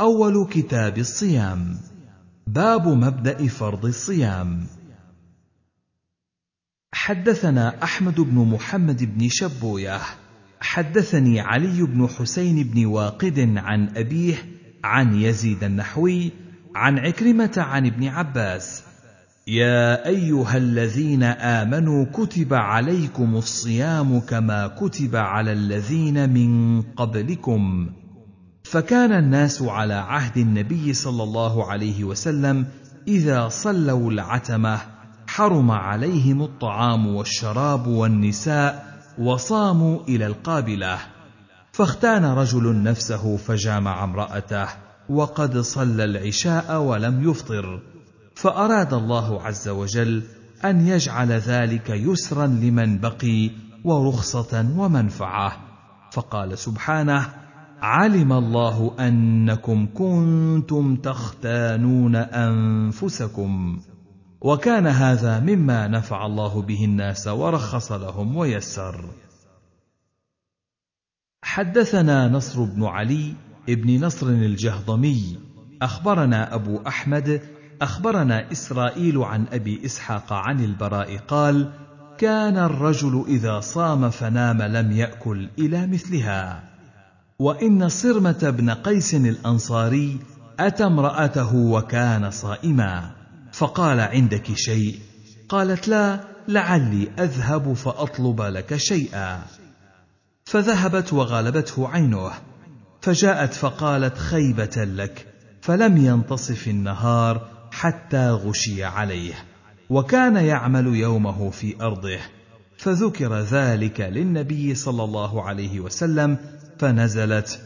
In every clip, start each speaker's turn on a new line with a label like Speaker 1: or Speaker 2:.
Speaker 1: أول كتاب الصيام. باب مبدأ فرض الصيام. حدثنا أحمد بن محمد بن شبوية. حدثني علي بن حسين بن واقد عن أبيه عن يزيد النحوي عن عكرمة عن ابن عباس. يا أيها الذين آمنوا كتب عليكم الصيام كما كتب على الذين من قبلكم. فكان الناس على عهد النبي صلى الله عليه وسلم إذا صلوا العتمة حرم عليهم الطعام والشراب والنساء وصاموا إلى القابلة. فاختان رجل نفسه فجامع امرأته وقد صلى العشاء ولم يفطر. فأراد الله عز وجل أن يجعل ذلك يسرا لمن بقي ورخصة ومنفعة. فقال سبحانه علم الله أنكم كنتم تختانون أنفسكم. وكان هذا مما نفع الله به الناس ورخص لهم ويسر. حدثنا نصر بن علي ابن نصر الجهضمي. أخبرنا أبو أحمد أخبرنا إسرائيل عن أبي إسحاق عن البراء قال كان الرجل إذا صام فنام لم يأكل إلى مثلها. وإن صرمة بن قيس الأنصاري أتى امرأته وكان صائما. فقال عندك شيء؟ قالت لا لعلي أذهب فأطلب لك شيئا. فذهبت وغلبته عينه فجاءت فقالت خيبة لك فلم ينتصف النهار حتى غشي عليه وكان يعمل يومه في أرضه. فذكر ذلك للنبي صلى الله عليه وسلم فنزلت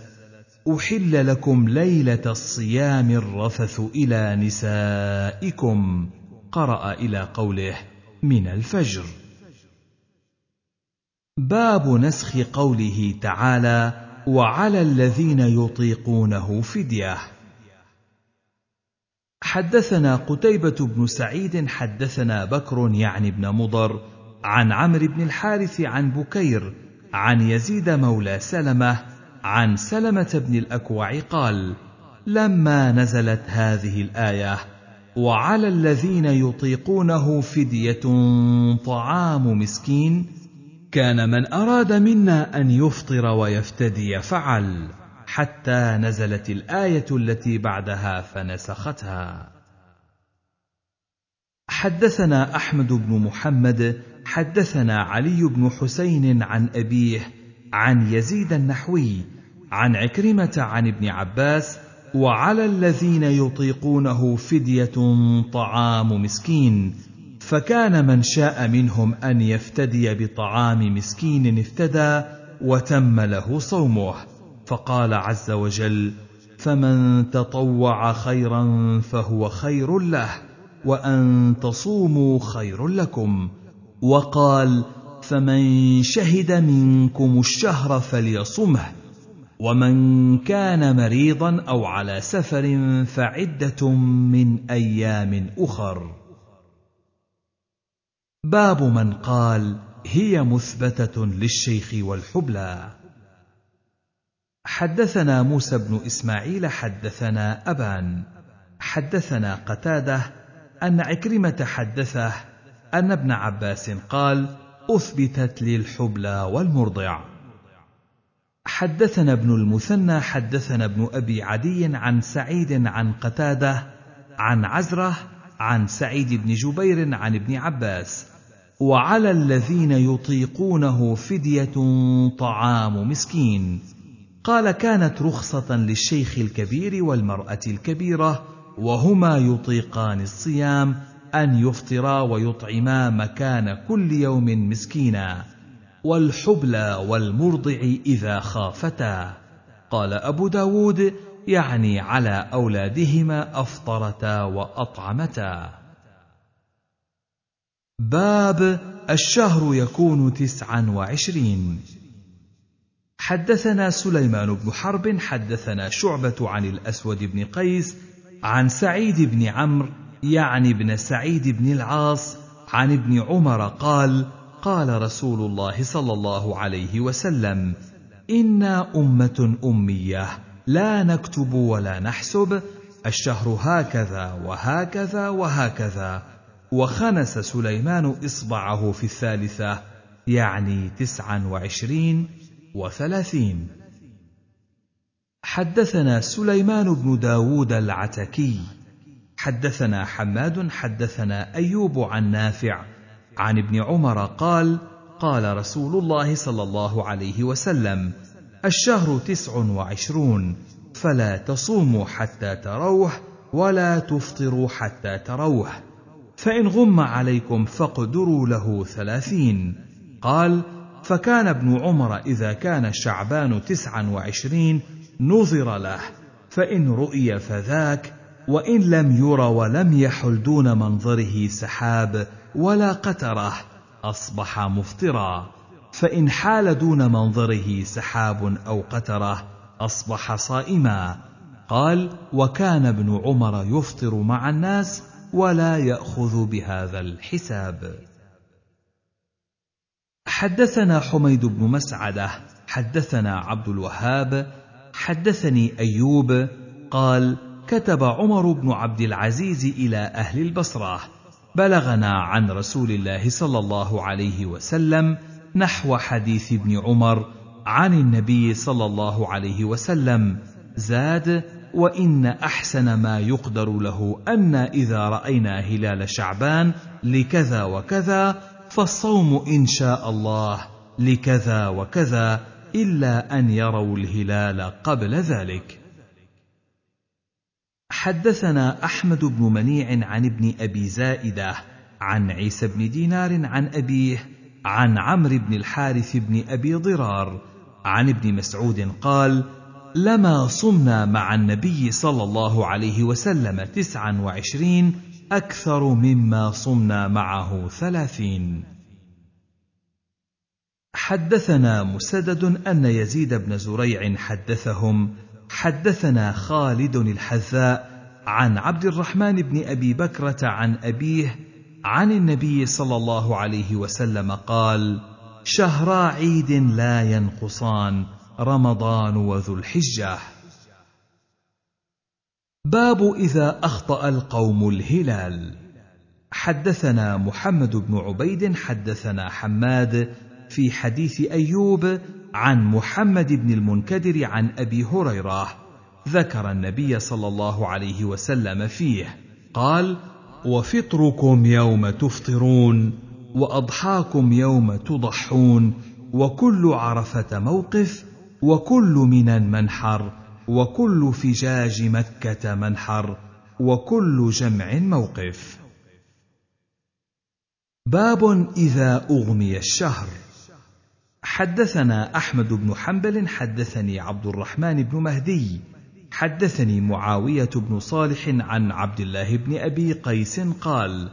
Speaker 1: أحل لكم ليلة الصيام الرفث إلى نسائكم. قرأ إلى قوله من الفجر. باب نسخ قوله تعالى وعلى الذين يطيقونه فدية. حدثنا قتيبة بن سعيد حدثنا بكر يعني بن مضر عن عمرو بن الحارث عن بكير عن يزيد مولى سلمة عن سلمة بن الأكوع قال: لما نزلت هذه الآية: وعلى الذين يطيقونه فدية طعام مسكين، كان من أراد منا أن يفطر ويفتدي فعل. حتى نزلت الآية التي بعدها فنسختها حدثنا أحمد بن محمد حدثنا علي بن حسين عن أبيه عن يزيد النحوي عن عكرمة عن ابن عباس وعلى الذين يطيقونه فدية طعام مسكين. فكان من شاء منهم أن يفتدي بطعام مسكين افتدى وتم له صومه. فقال عز وجل فمن تطوع خيرا فهو خير له وأن تصوموا خير لكم وقال فمن شهد منكم الشهر فليصمه ومن كان مريضا أو على سفر فعدة من أيام أخر. باب من قال هي مثبتة للشيخ والحبلى. حدثنا موسى بن إسماعيل حدثنا أبان حدثنا قتادة أن عكرمة حدثه أن ابن عباس قال أثبتت لي الحبلى والمرضع. حدثنا ابن المثنى حدثنا ابن أبي عدي عن سعيد عن قتادة عن عزرة عن سعيد بن جبير عن ابن عباس. وعلى الذين يطيقونه فدية طعام مسكين. قال كانت رخصة للشيخ الكبير والمرأة الكبيرة وهما يطيقان الصيام أن يفطرا ويطعما مكان كل يوم مسكينا. والحبلى والمرضع إذا خافتا. قال أبو داود يعني على أولادهما أفطرتا وأطعمتا. باب الشهر يكون تسعا وعشرين. حدثنا سليمان بن حرب حدثنا شعبة عن الأسود بن قيس عن سعيد بن عمرو يعني بن سعيد بن العاص عن ابن عمر قال قال رسول الله صلى الله عليه وسلم إنا أمة أمية لا نكتب ولا نحسب الشهر هكذا وهكذا وهكذا. وخنس سليمان إصبعه في الثالثة يعني تسعا وعشرين وثلاثين. حدثنا سليمان بن داود العتكي حدثنا حماد حدثنا أيوب عن نافع عن ابن عمر قال قال رسول الله صلى الله عليه وسلم الشهر تسع وعشرون فلا تصوموا حتى تروه ولا تفطروا حتى تروه فإن غم عليكم فاقدروا له ثلاثين. قال فكان ابن عمر إذا كان شعبان تسعا وعشرين نظر له فإن رؤي فذاك وإن لم ير ولم يحل دون منظره سحاب ولا قترة أصبح مفطرا فإن حال دون منظره سحاب أو قترة أصبح صائما. قال وكان ابن عمر يفطر مع الناس ولا يأخذ بهذا الحساب. حدثنا حميد بن مسعدة حدثنا عبد الوهاب حدثني أيوب قال كتب عمر بن عبد العزيز إلى أهل البصرة. بلغنا عن رسول الله صلى الله عليه وسلم نحو حديث ابن عمر عن النبي صلى الله عليه وسلم زاد وإن أحسن ما يقدر له أن إذا رأينا هلال شعبان لكذا وكذا فالصوم إن شاء الله لكذا وكذا إلا أن يروا الهلال قبل ذلك. حدثنا أحمد بن منيع عن ابن أبي زائدة عن عيسى بن دينار عن أبيه عن عمرو بن الحارث بن أبي ضرار عن ابن مسعود قال لما صمنا مع النبي صلى الله عليه وسلم تسعا وعشرين أكثر مما صمنا معه ثلاثين حدثنا مسدد أن يزيد بن زريع حدثهم حدثنا خالد الحذاء عن عبد الرحمن بن أبي بكرة عن أبيه عن النبي صلى الله عليه وسلم قال شهرا عيد لا ينقصان رمضان وذو الحجة. باب إذا أخطأ القوم الهلال. حدثنا محمد بن عبيد حدثنا حماد في حديث أيوب عن محمد بن المنكدر عن أبي هريرة ذكر النبي صلى الله عليه وسلم فيه. قال وفطركم يوم تفطرون وأضحاكم يوم تضحون وكل عرفة موقف وكل من منحر وكل فجاج مكة منحر وكل جمع موقف. باب إذا أغمي الشهر. حدثنا أحمد بن حنبل حدثني عبد الرحمن بن مهدي حدثني معاوية بن صالح عن عبد الله بن أبي قيس قال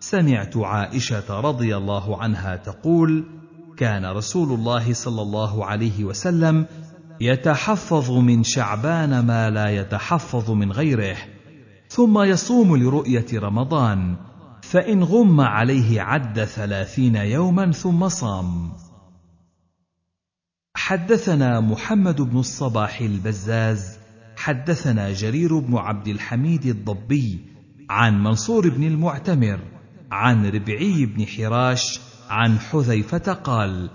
Speaker 1: سمعت عائشة رضي الله عنها تقول كان رسول الله صلى الله عليه وسلم يتحفظ من شعبان ما لا يتحفظ من غيره ثم يصوم لرؤية رمضان فإن غم عليه عد ثلاثين يوما ثم صام. حدثنا محمد بن الصباح البزاز حدثنا جرير بن عبد الحميد الضبي عن منصور بن المعتمر عن ربعي بن حراش عن حذيفة قال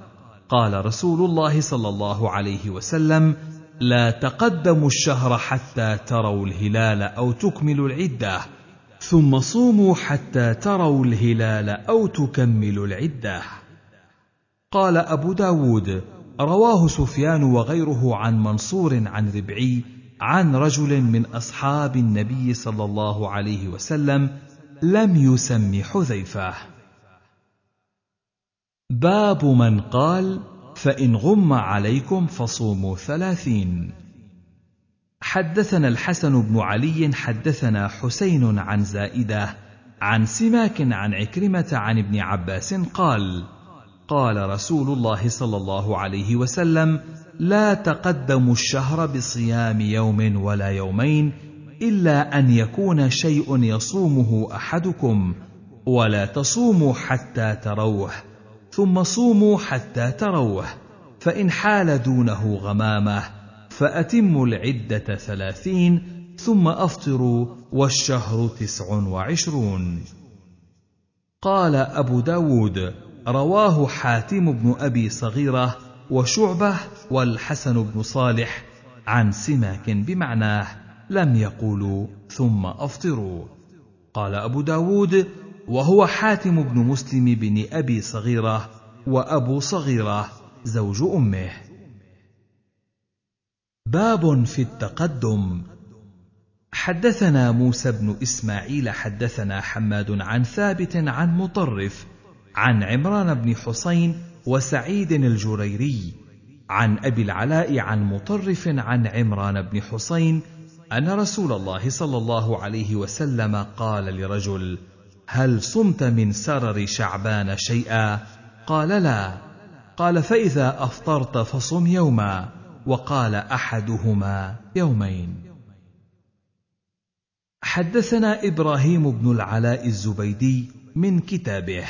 Speaker 1: قال رسول الله صلى الله عليه وسلم لا تقدموا الشهر حتى تروا الهلال أو تكملوا العدة ثم صوموا حتى تروا الهلال أو تكملوا العدة. قال أبو داود رواه سفيان وغيره عن منصور عن ربعي عن رجل من أصحاب النبي صلى الله عليه وسلم لم يسم حذيفة. باب من قال فإن غم عليكم فصوموا ثلاثين حدثنا الحسن بن علي حدثنا حسين عن زائدة عن سماك عن عكرمة عن ابن عباس قال قال رسول الله صلى الله عليه وسلم لا تقدموا الشهر بصيام يوم ولا يومين إلا أن يكون شيء يصومه أحدكم ولا تصوموا حتى تروه ثم صوموا حتى تروه فإن حال دونه غمامة فأتموا العدة ثلاثين ثم أفطروا والشهر تسع وعشرون. قال أبو داود رواه حاتم بن أبي صغيرة وشعبة والحسن بن صالح عن سماك بمعناه لم يقولوا ثم أفطروا. قال أبو داود وهو حاتم بن مسلم بن أبي صغيرة وأبو صغيرة زوج أمه. باب في التقدم. حدثنا موسى بن إسماعيل حدثنا حماد عن ثابت عن مطرف عن عمران بن حسين وسعيد الجريري عن أبي العلاء عن مطرف عن عمران بن حسين أن رسول الله صلى الله عليه وسلم قال لرجل هل صمت من سرر شعبان شيئا؟ قال لا. قال فإذا أفطرت فصم يوما. وقال أحدهما يومين. حدثنا إبراهيم بن العلاء الزبيدي من كتابه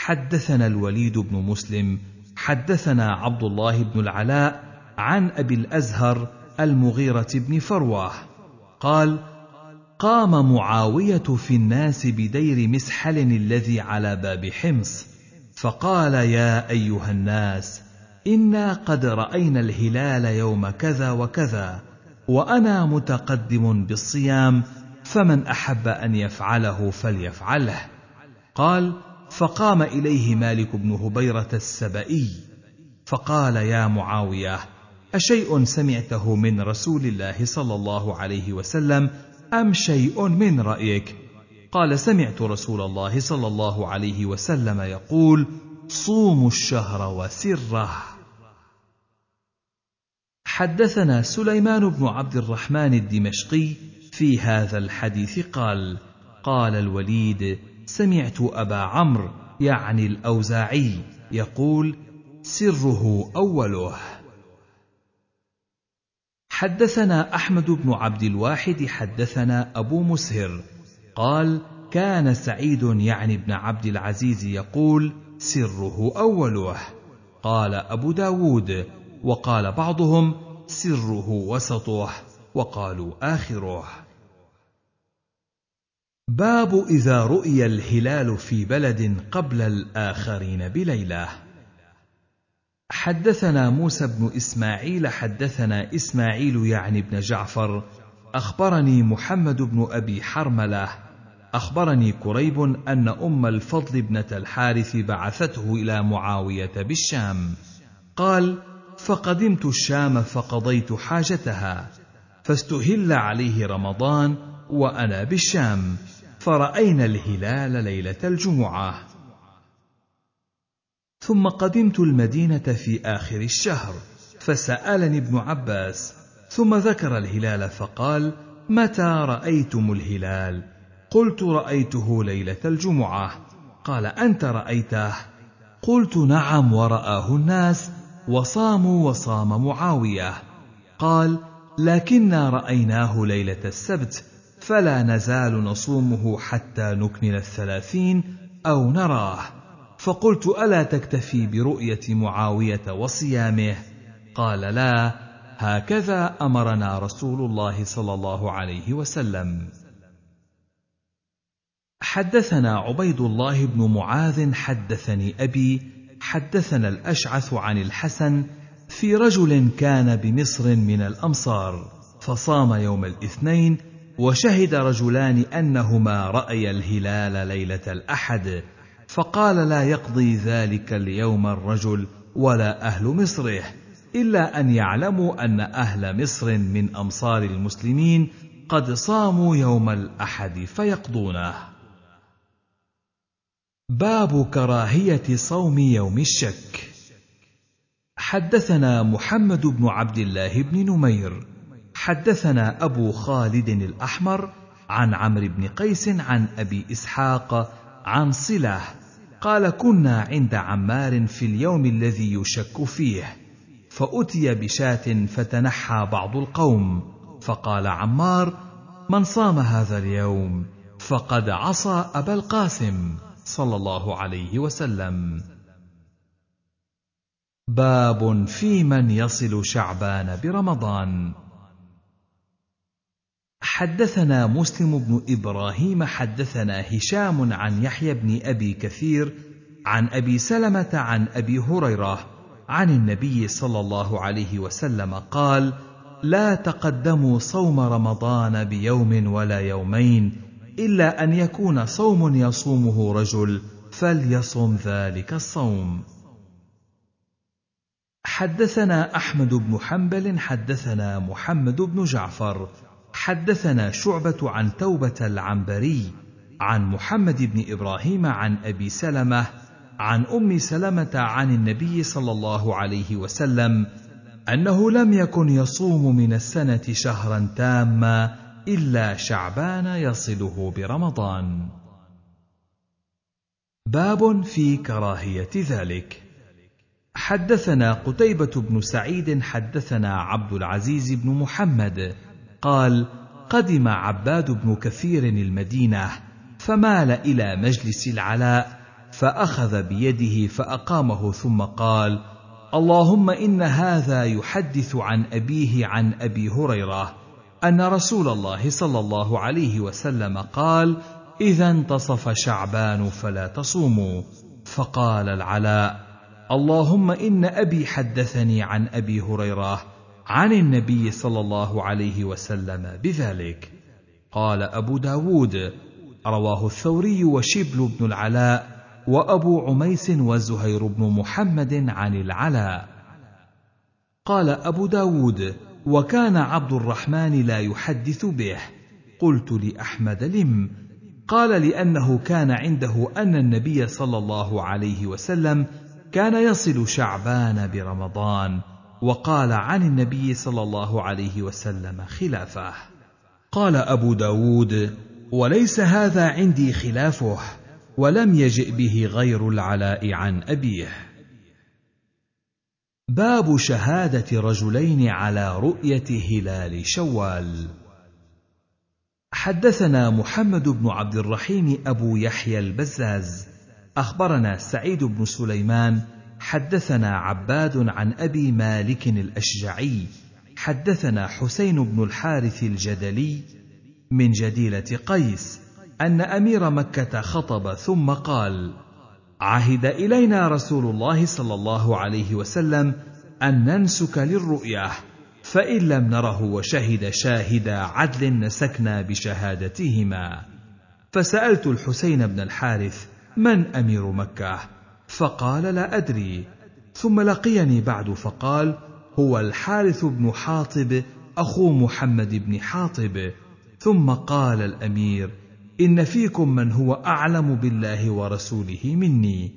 Speaker 1: حدثنا الوليد بن مسلم حدثنا عبد الله بن العلاء عن أبي الأزهر المغيرة بن فروة قال قام معاوية في الناس بدير مسحل الذي على باب حمص فقال يا أيها الناس إنا قد رأينا الهلال يوم كذا وكذا وأنا متقدم بالصيام فمن أحب أن يفعله فليفعله. قال فقام إليه مالك بن هبيرة السبئي فقال يا معاوية أشيء سمعته من رسول الله صلى الله عليه وسلم أم شيء من رايك قال سمعت رسول الله صلى الله عليه وسلم يقول صوموا الشهر وسره حدثنا سليمان بن عبد الرحمن الدمشقي في هذا الحديث قال قال الوليد سمعت أبا عمرو يعني الأوزاعي يقول سره أوله. حدثنا أحمد بن عبد الواحد حدثنا أبو مسهر. قال كان سعيد يعني ابن عبد العزيز يقول سره أوله. قال أبو داود وقال بعضهم سره وسطه وقالوا آخره. باب إذا رؤي الهلال في بلد قبل الآخرين بليلة. حدثنا موسى بن إسماعيل حدثنا إسماعيل يعني بن جعفر. أخبرني محمد بن أبي حرملة. أخبرني كريب أن أم الفضل ابنة الحارث بعثته إلى معاوية بالشام. قال فقدمت الشام فقضيت حاجتها فاستهل عليه رمضان وأنا بالشام. فرأينا الهلال ليلة الجمعة. ثم قدمت المدينة في آخر الشهر فسألني ابن عباس ثم ذكر الهلال فقال متى رأيتم الهلال؟ قلت رأيته ليلة الجمعة. قال أنت رأيته؟ قلت نعم ورآه الناس وصاموا وصام معاوية. قال لكنا رأيناه ليلة السبت فلا نزال نصومه حتى نكمل الثلاثين أو نراه. فقلت ألا تكتفي برؤية معاوية وصيامه؟ قال لا هكذا أمرنا رسول الله صلى الله عليه وسلم. حدثنا عبيد الله بن معاذ حدثني أبي حدثنا الأشعث عن الحسن في رجل كان بمصر من الأمصار فصام يوم الاثنين وشهد رجلان أنهما رأيا الهلال ليلة الأحد فقال لا يقضي ذلك اليوم الرجل ولا أهل مصره إلا أن يعلموا أن أهل مصر من أمصار المسلمين قد صاموا يوم الأحد فيقضونه. باب كراهية صوم يوم الشك. حدثنا محمد بن عبد الله بن نمير حدثنا أبو خالد الأحمر عن عمرو بن قيس عن أبي إسحاق عن صله قال كنا عند عمار في اليوم الذي يشك فيه فأتي بشاة فتنحى بعض القوم فقال عمار من صام هذا اليوم؟ فقد عصى أبا القاسم صلى الله عليه وسلم. باب في من يصل شعبان برمضان. حدثنا مسلم بن إبراهيم حدثنا هشام عن يحيى بن أبي كثير عن أبي سلمة عن أبي هريرة عن النبي صلى الله عليه وسلم قال لا تقدموا صوم رمضان بيوم ولا يومين إلا أن يكون صوم يصومه رجل فليصم ذلك الصوم. حدثنا أحمد بن حنبل حدثنا محمد بن جعفر حدثنا شعبة عن توبة العنبري عن محمد بن إبراهيم عن أبي سلمة عن أم سلمة عن النبي صلى الله عليه وسلم أنه لم يكن يصوم من السنة شهرا تاما إلا شعبان يصله برمضان. باب في كراهية ذلك. حدثنا قتيبة بن سعيد حدثنا عبد العزيز بن محمد قال: قدم عباد بن كثير المدينة فمال إلى مجلس العلاء فأخذ بيده فأقامه ثم قال: اللهم إن هذا يحدث عن أبيه عن أبي هريرة أن رسول الله صلى الله عليه وسلم قال: إذا انتصف شعبان فلا تصوموا، فقال العلاء: اللهم إن أبي حدثني عن أبي هريرة عن النبي صلى الله عليه وسلم بذلك. قال أبو داود رواه الثوري وشبل بن العلاء وأبو عميس وزهير بن محمد عن العلاء. قال أبو داود وكان عبد الرحمن لا يحدث به. قلت لأحمد لم؟ قال لأنه كان عنده أن النبي صلى الله عليه وسلم كان يصل شعبان برمضان. وقال عن النبي صلى الله عليه وسلم خلافه. قال أبو داود وليس هذا عندي خلافه ولم يجئ به غير العلاء عن أبيه. باب شهادة رجلين على رؤية هلال شوال. حدثنا محمد بن عبد الرحيم أبو يحيى البزاز. أخبرنا سعيد بن سليمان حدثنا عباد عن أبي مالك الأشجعي حدثنا حسين بن الحارث الجدلي من جديلة قيس أن أمير مكة خطب ثم قال عهد إلينا رسول الله صلى الله عليه وسلم أن ننسك للرؤيه فإن لم نره وشهد شاهدا عدل نسكنا بشهادتهما فسألت الحسين بن الحارث من أمير مكة؟ فقال لا أدري. ثم لقيني بعد فقال هو الحارث بن حاطب أخو محمد بن حاطب. ثم قال الأمير إن فيكم من هو أعلم بالله ورسوله مني.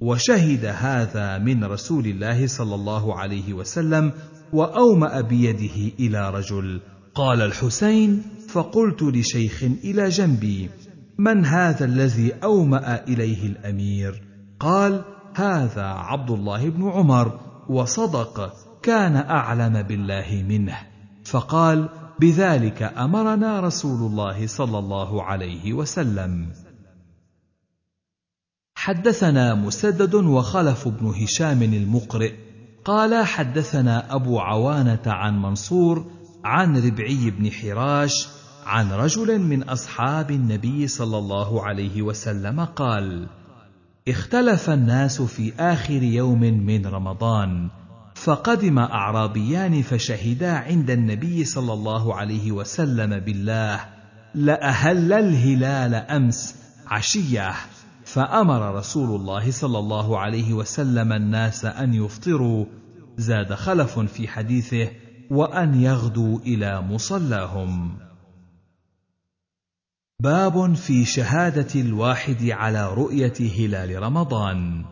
Speaker 1: وشهد هذا من رسول الله صلى الله عليه وسلم واوما بيده إلى رجل. قال الحسين فقلت لشيخ إلى جنبي من هذا الذي أومأ إليه الأمير؟ قال هذا عبد الله بن عمر وصدق كان أعلم بالله منه. فقال بذلك أمرنا رسول الله صلى الله عليه وسلم. حدثنا مسدد وخلف بن هشام المقرئ. قال حدثنا أبو عوانة عن منصور عن ربعي بن حراش عن رجل من أصحاب النبي صلى الله عليه وسلم قال اختلف الناس في آخر يوم من رمضان فقدم أعرابيان فشهدا عند النبي صلى الله عليه وسلم بالله لأهل الهلال أمس عشية فأمر رسول الله صلى الله عليه وسلم الناس أن يفطروا زاد خلف في حديثه وأن يغدوا إلى مصلاهم. باب في شهادة الواحد على رؤية هلال رمضان.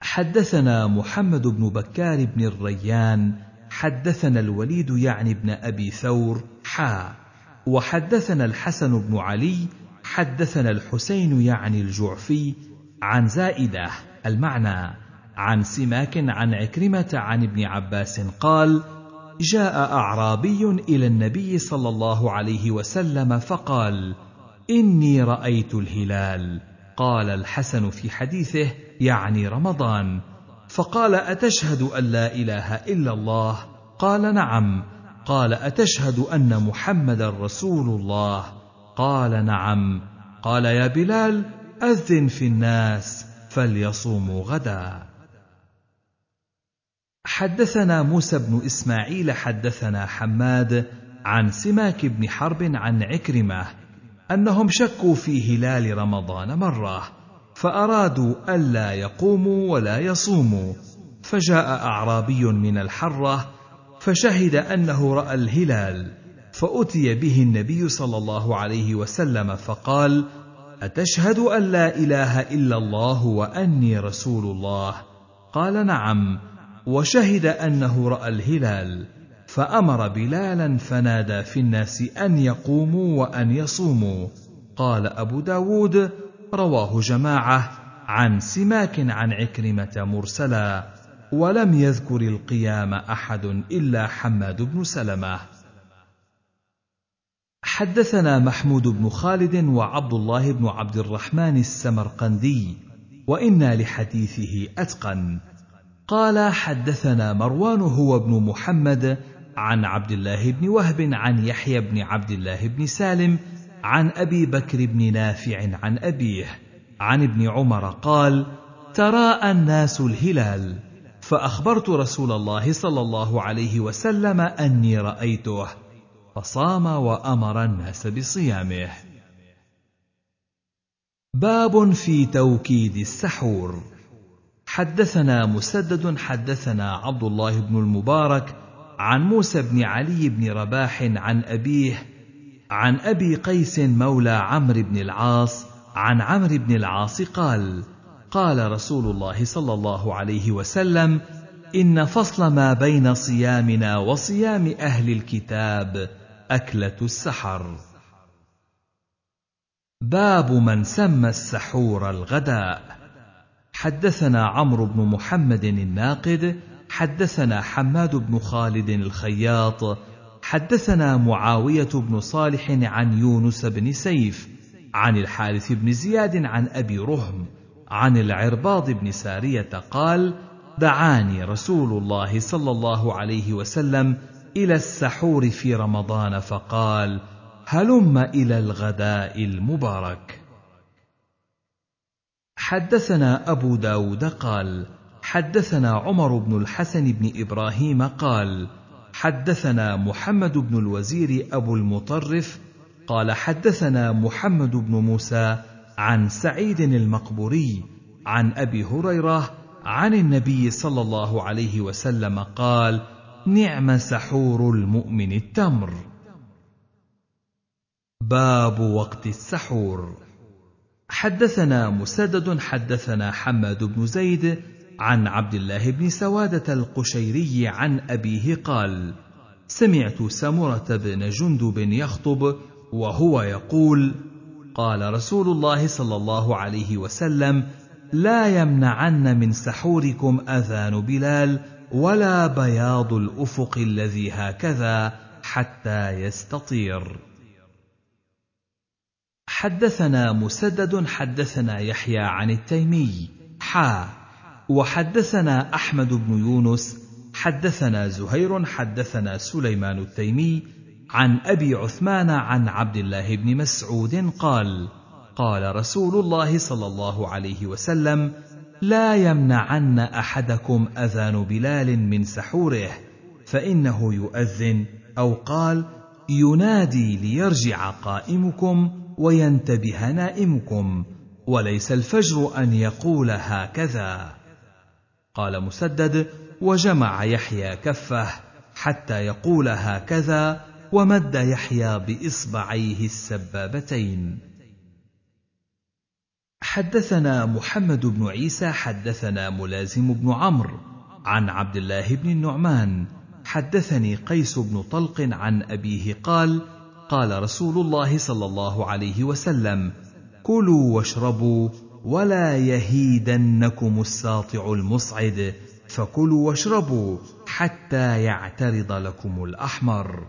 Speaker 1: حدثنا محمد بن بكار بن الريان حدثنا الوليد يعني بن أبي ثور حا. وحدثنا الحسن بن علي حدثنا الحسين يعني الجعفي عن زائدة المعنى. عن سماك عن عكرمة عن ابن عباس قال جاء أعرابي إلى النبي صلى الله عليه وسلم فقال إني رأيت الهلال. قال الحسن في حديثه يعني رمضان. فقال أتشهد أن لا إله إلا الله؟ قال نعم. قال أتشهد أن محمدا رسول الله؟ قال نعم. قال يا بلال أذن في الناس فليصوموا غدا. حدثنا موسى بن إسماعيل حدثنا حماد عن سماك بن حرب عن عكرمة أنهم شكوا في هلال رمضان مرة فأرادوا ألا يقوموا ولا يصوموا فجاء أعرابي من الحرة فشهد أنه رأى الهلال فأتي به النبي صلى الله عليه وسلم فقال أتشهد أن لا إله إلا الله وأني رسول الله؟ قال نعم. وشهد أنه رأى الهلال فأمر بلالا فنادى في الناس أن يقوموا وأن يصوموا. قال أبو داود رواه جماعة عن سماك عن عكرمة مرسلا ولم يذكر القيام أحد إلا حماد بن سلمة. حدثنا محمود بن خالد وعبد الله بن عبد الرحمن السمرقندي وإنا لحديثه أتقن. قال حدثنا مروان هو ابن محمد عن عبد الله بن وهب عن يحيى بن عبد الله بن سالم عن أبي بكر بن نافع عن أبيه عن ابن عمر قال تراءى الناس الهلال فأخبرت رسول الله صلى الله عليه وسلم أني رأيته فصام وأمر الناس بصيامه. باب في توكيد السحور. حدثنا مسدد حدثنا عبد الله بن المبارك عن موسى بن علي بن رباح عن أبيه عن أبي قيس مولى عمرو بن العاص عن عمرو بن العاص قال قال رسول الله صلى الله عليه وسلم إن فصل ما بين صيامنا وصيام أهل الكتاب أكلة السحر. باب من سمى السحور الغداء. حدثنا عمرو بن محمد الناقد حدثنا حماد بن خالد الخياط حدثنا معاوية بن صالح عن يونس بن سيف عن الحارث بن زياد عن أبي رهم عن العرباض بن سارية قال دعاني رسول الله صلى الله عليه وسلم إلى السحور في رمضان فقال هلم إلى الغداء المبارك حدثنا أبو داود قال حدثنا عمر بن الحسن بن إبراهيم قال حدثنا محمد بن الوزير أبو المطرف قال حدثنا محمد بن موسى عن سعيد المقبوري عن أبي هريرة عن النبي صلى الله عليه وسلم قال نعم سحور المؤمن التمر. باب وقت السحور. حدثنا مسدد حدثنا حماد بن زيد عن عبد الله بن سوادة القشيري عن أبيه قال سمعت سمره بن جندب يخطب وهو يقول قال رسول الله صلى الله عليه وسلم لا يمنعن من سحوركم أذان بلال ولا بياض الأفق الذي هكذا حتى يستطير. حدثنا مسدد حدثنا يحيى عن التيمي. حا. وحدثنا أحمد بن يونس. حدثنا زهير حدثنا سليمان التيمي. عن أبي عثمان عن عبد الله بن مسعود قال قال رسول الله صلى الله عليه وسلم لا يمنعن أحدكم أذان بلال من سحوره فإنه يؤذن أو قال ينادي ليرجع قائمكم وينتبه نائمكم وليس الفجر أن يقول هكذا. قال مسدد وجمع يحيى كفه حتى يقول هكذا ومد يحيى بإصبعيه السبابتين. حدثنا محمد بن عيسى حدثنا ملازم بن عمرو عن عبد الله بن النعمان. حدثني قيس بن طلق عن أبيه قال قال رسول الله صلى الله عليه وسلم كلوا واشربوا ولا يهيدنكم الساطع المصعد فكلوا واشربوا حتى يعترض لكم الأحمر.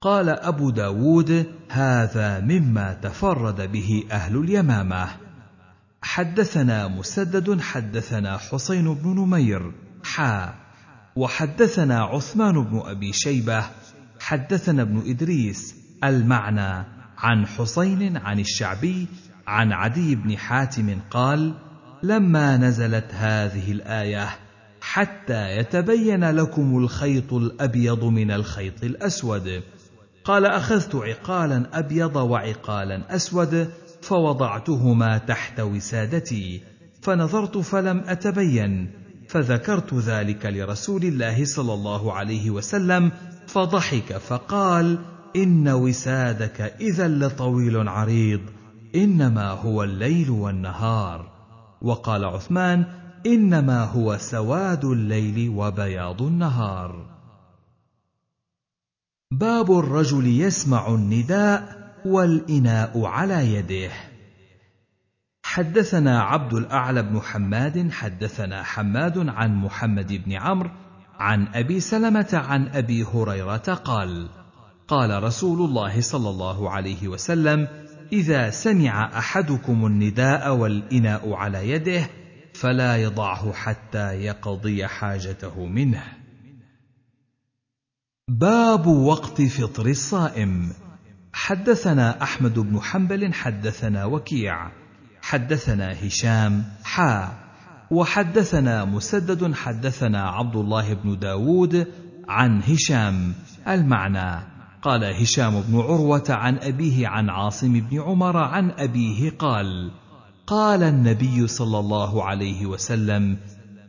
Speaker 1: قال أبو داود هذا مما تفرد به أهل اليمامة. حدثنا مسدد حدثنا حسين بن نمير حا وحدثنا عثمان بن أبي شيبة حدثنا ابن إدريس المعنى عن حسين عن الشعبي عن عدي بن حاتم قال لما نزلت هذه الآية حتى يتبين لكم الخيط الأبيض من الخيط الأسود قال أخذت عقالا أبيض وعقالا أسود فوضعتهما تحت وسادتي فنظرت فلم أتبين فذكرت ذلك لرسول الله صلى الله عليه وسلم فضحك فقال إن وسادك اذا لطويل عريض إنما هو الليل والنهار. وقال عثمان إنما هو سواد الليل وبياض النهار. باب الرجل يسمع النداء والإناء على يده حدثنا عبد الأعلى بن حماد حدثنا حماد عن محمد بن عمرو عن أبي سلمة عن أبي هريرة قال قال رسول الله صلى الله عليه وسلم إذا سمع أحدكم النداء والإناء على يده فلا يضعه حتى يقضي حاجته منه. باب وقت فطر الصائم. حدثنا أحمد بن حنبل حدثنا وكيع حدثنا هشام حا وحدثنا مسدد حدثنا عبد الله بن داود عن هشام المعنى. قال هشام بن عروة عن أبيه عن عاصم بن عمر عن أبيه قال قال النبي صلى الله عليه وسلم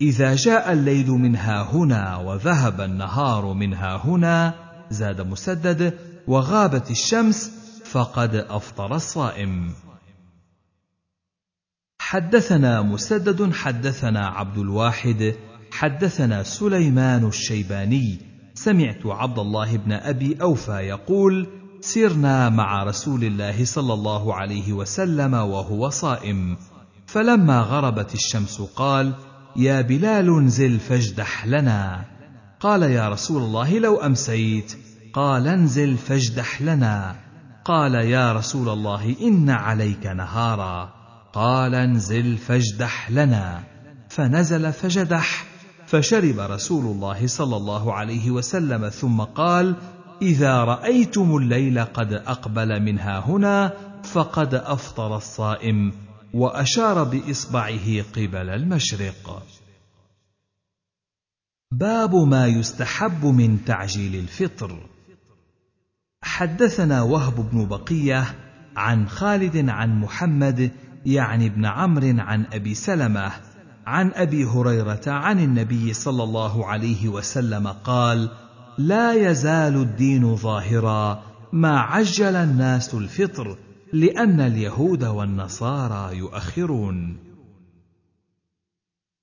Speaker 1: إذا جاء الليل منها هنا وذهب النهار منها هنا زاد مسدد وغابت الشمس فقد أفطر الصائم حدثنا مسدد حدثنا عبد الواحد حدثنا سليمان الشيباني. سمعت عبد الله بن أبي أوفى يقول سرنا مع رسول الله صلى الله عليه وسلم وهو صائم. فلما غربت الشمس قال يا بلال انزل فاجدح لنا. قال يا رسول الله لو أمسيت. قال انزل فاجدح لنا. قال يا رسول الله إن عليك نهارا. قال انزل فاجدح لنا فنزل فجدح فشرب رسول الله صلى الله عليه وسلم ثم قال إذا رأيتم الليل قد أقبل منها هنا فقد أفطر الصائم وأشار بإصبعه قبل المشرق. باب ما يستحب من تعجيل الفطر. حدثنا وهب بن بقية عن خالد عن محمد يعني ابن عمرو عن أبي سلمة عن أبي هريرة عن النبي صلى الله عليه وسلم قال لا يزال الدين ظاهرا ما عجل الناس الفطر لأن اليهود والنصارى يؤخرون.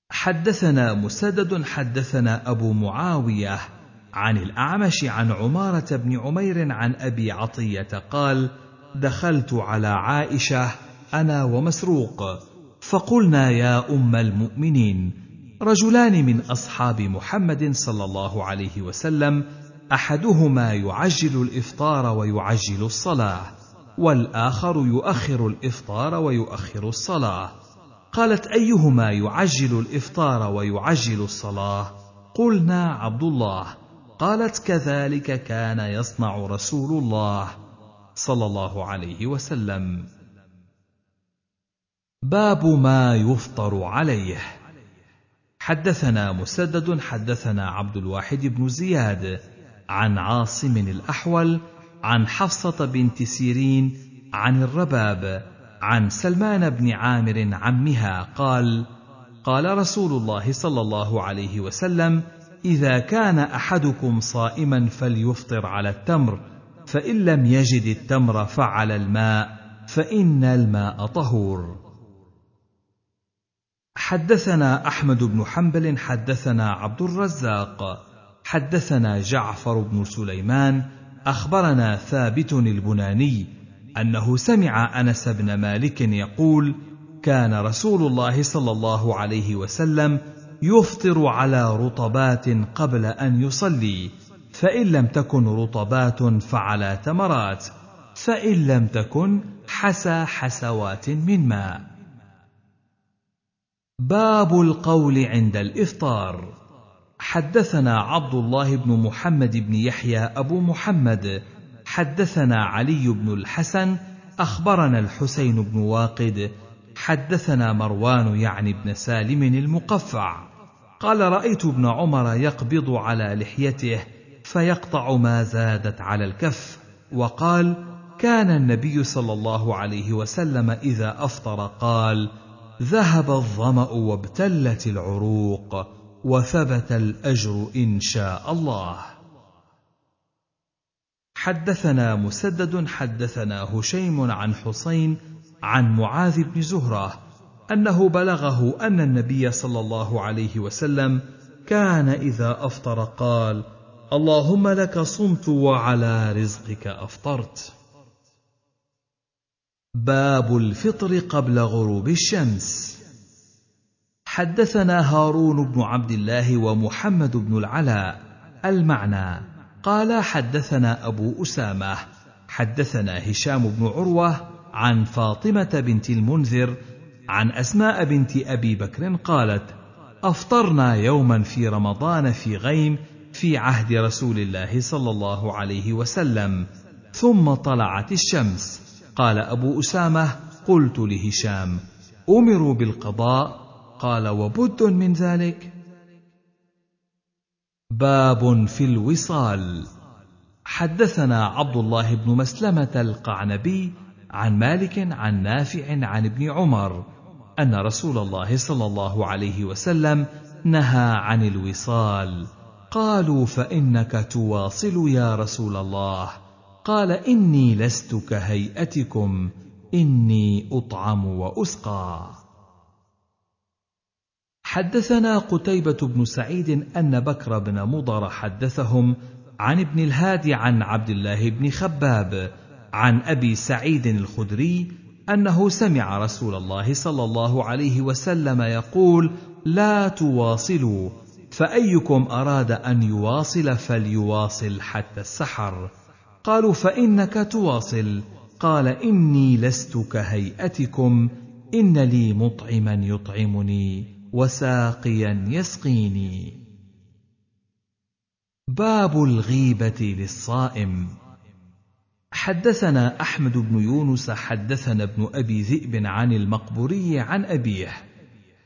Speaker 1: حدثنا مسدد حدثنا أبو معاوية عن الأعمش عن عمارة بن عمير عن أبي عطية قال دخلت على عائشة أنا ومسروق. فقلنا يا أم المؤمنين رجلان من أصحاب محمد صلى الله عليه وسلم أحدهما يعجل الإفطار ويعجل الصلاة والآخر يؤخر الإفطار ويؤخر الصلاة. قالت أيهما يعجل الإفطار ويعجل الصلاة؟ قلنا عبد الله. قالت كذلك كان يصنع رسول الله صلى الله عليه وسلم. باب ما يفطر عليه. حدثنا مسدد حدثنا عبد الواحد بن زياد عن عاصم الأحول عن حفصة بنت سيرين عن الرباب عن سلمان بن عامر عمها قال قال رسول الله صلى الله عليه وسلم إذا كان أحدكم صائما فليفطر على التمر فإن لم يجد التمر فعلى الماء فإن الماء طهور. حدثنا أحمد بن حنبل حدثنا عبد الرزاق حدثنا جعفر بن سليمان أخبرنا ثابت البناني أنه سمع أنس بن مالك يقول كان رسول الله صلى الله عليه وسلم يفطر على رطبات قبل أن يصلي فإن لم تكن رطبات فعلى تمرات فإن لم تكن حسى حسوات من ماء. باب القول عند الإفطار. حدثنا عبد الله بن محمد بن يحيى أبو محمد. حدثنا علي بن الحسن. أخبرنا الحسين بن واقد. حدثنا مروان يعني بن سالم المقفع. قال رأيت ابن عمر يقبض على لحيته فيقطع ما زادت على الكف. وقال كان النبي صلى الله عليه وسلم إذا أفطر قال ذهب الظمأ وابتلت العروق وثبت الأجر إن شاء الله. حدثنا مسدد حدثنا هشيم عن حسين عن معاذ بن زهرة أنه بلغه أن النبي صلى الله عليه وسلم كان إذا أفطر قال اللهم لك صمت وعلى رزقك أفطرت. باب الفطر قبل غروب الشمس. حدثنا هارون بن عبد الله ومحمد بن العلاء المعنى. قال حدثنا أبو أسامة حدثنا هشام بن عروة عن فاطمة بنت المنذر عن أسماء بنت أبي بكر قالت أفطرنا يوما في رمضان في غيم في عهد رسول الله صلى الله عليه وسلم ثم طلعت الشمس. قال أبو أسامة قلت لهشام أمروا بالقضاء. قال وبد من ذلك. باب في الوصال. حدثنا عبد الله بن مسلمة القعنبي عن مالك عن نافع عن ابن عمر أن رسول الله صلى الله عليه وسلم نهى عن الوصال. قالوا فإنك تواصل يا رسول الله. قال إني لست كهيئتكم إني أطعم وأسقى. حدثنا قتيبة بن سعيد أن بكر بن مضر حدثهم عن ابن الهادي عن عبد الله بن خباب عن أبي سعيد الخدري أنه سمع رسول الله صلى الله عليه وسلم يقول لا تواصلوا فأيكم أراد أن يواصل فليواصل حتى السحر. قالوا فإنك تواصل. قال إني لست كهيئتكم إن لي مطعما يطعمني وساقيا يسقيني. باب الغيبة للصائم. حدثنا أحمد بن يونس حدثنا ابن أبي ذئب عن المقبوري عن أبيه.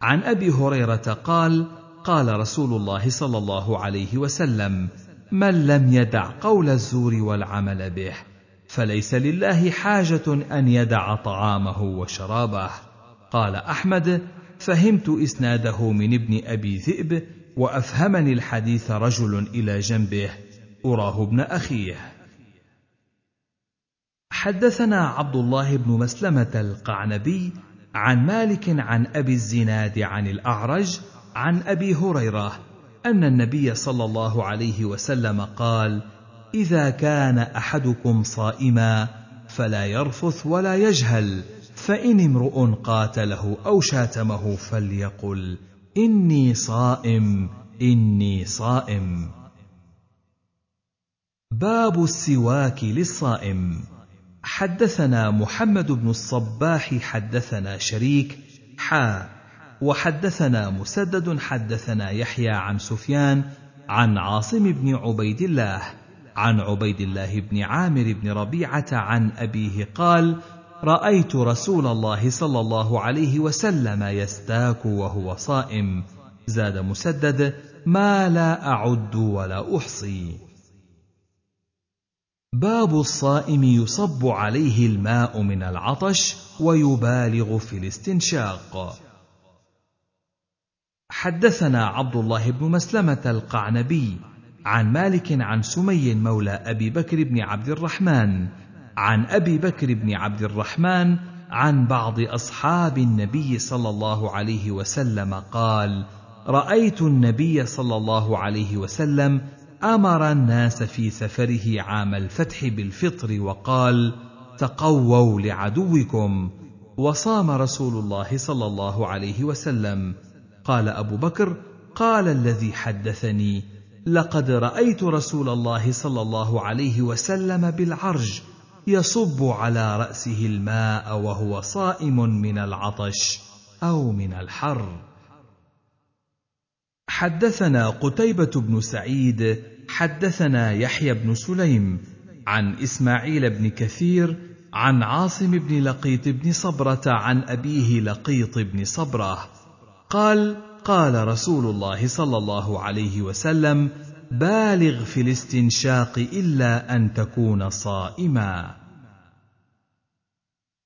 Speaker 1: عن أبي هريرة قال قال رسول الله صلى الله عليه وسلم من لم يدع قول الزور والعمل به فليس لله حاجة أن يدع طعامه وشرابه. قال أحمد فهمت إسناده من ابن أبي ذئب وأفهمني الحديث رجل إلى جنبه أراه ابن أخيه. حدثنا عبد الله بن مسلمة القعنبي عن مالك عن أبي الزناد عن الأعرج عن أبي هريرة أن النبي صلى الله عليه وسلم قال إذا كان أحدكم صائما فلا يرفث ولا يجهل فإن امرؤ قاتله أو شاتمه فليقل إني صائم إني صائم. باب السواك للصائم. حدثنا محمد بن الصباح حدثنا شريك حا وحدثنا مسدد حدثنا يحيى عن سفيان عن عاصم بن عبيد الله عن عبيد الله بن عامر بن ربيعة عن أبيه قال رأيت رسول الله صلى الله عليه وسلم يستاك وهو صائم. زاد مسدد ما لا أعد ولا أحصي. باب الصائم يصب عليه الماء من العطش ويبالغ في الاستنشاق. حدثنا عبد الله بن مسلمة القعنبي عن مالك عن سمي مولى أبي بكر بن عبد الرحمن عن أبي بكر بن عبد الرحمن عن بعض أصحاب النبي صلى الله عليه وسلم قال رأيت النبي صلى الله عليه وسلم أمر الناس في سفره عام الفتح بالفطر وقال تقووا لعدوكم وصام رسول الله صلى الله عليه وسلم قال أبو بكر قال الذي حدثني لقد رأيت رسول الله صلى الله عليه وسلم بالعرج يصب على رأسه الماء وهو صائم من العطش أو من الحر. حدثنا قتيبة بن سعيد حدثنا يحيى بن سليم عن إسماعيل بن كثير عن عاصم بن لقيط بن صبرة عن أبيه لقيط بن صبرة. قال قال رسول الله صلى الله عليه وسلم بالغ في الاستنشاق إلا أن تكون صائما.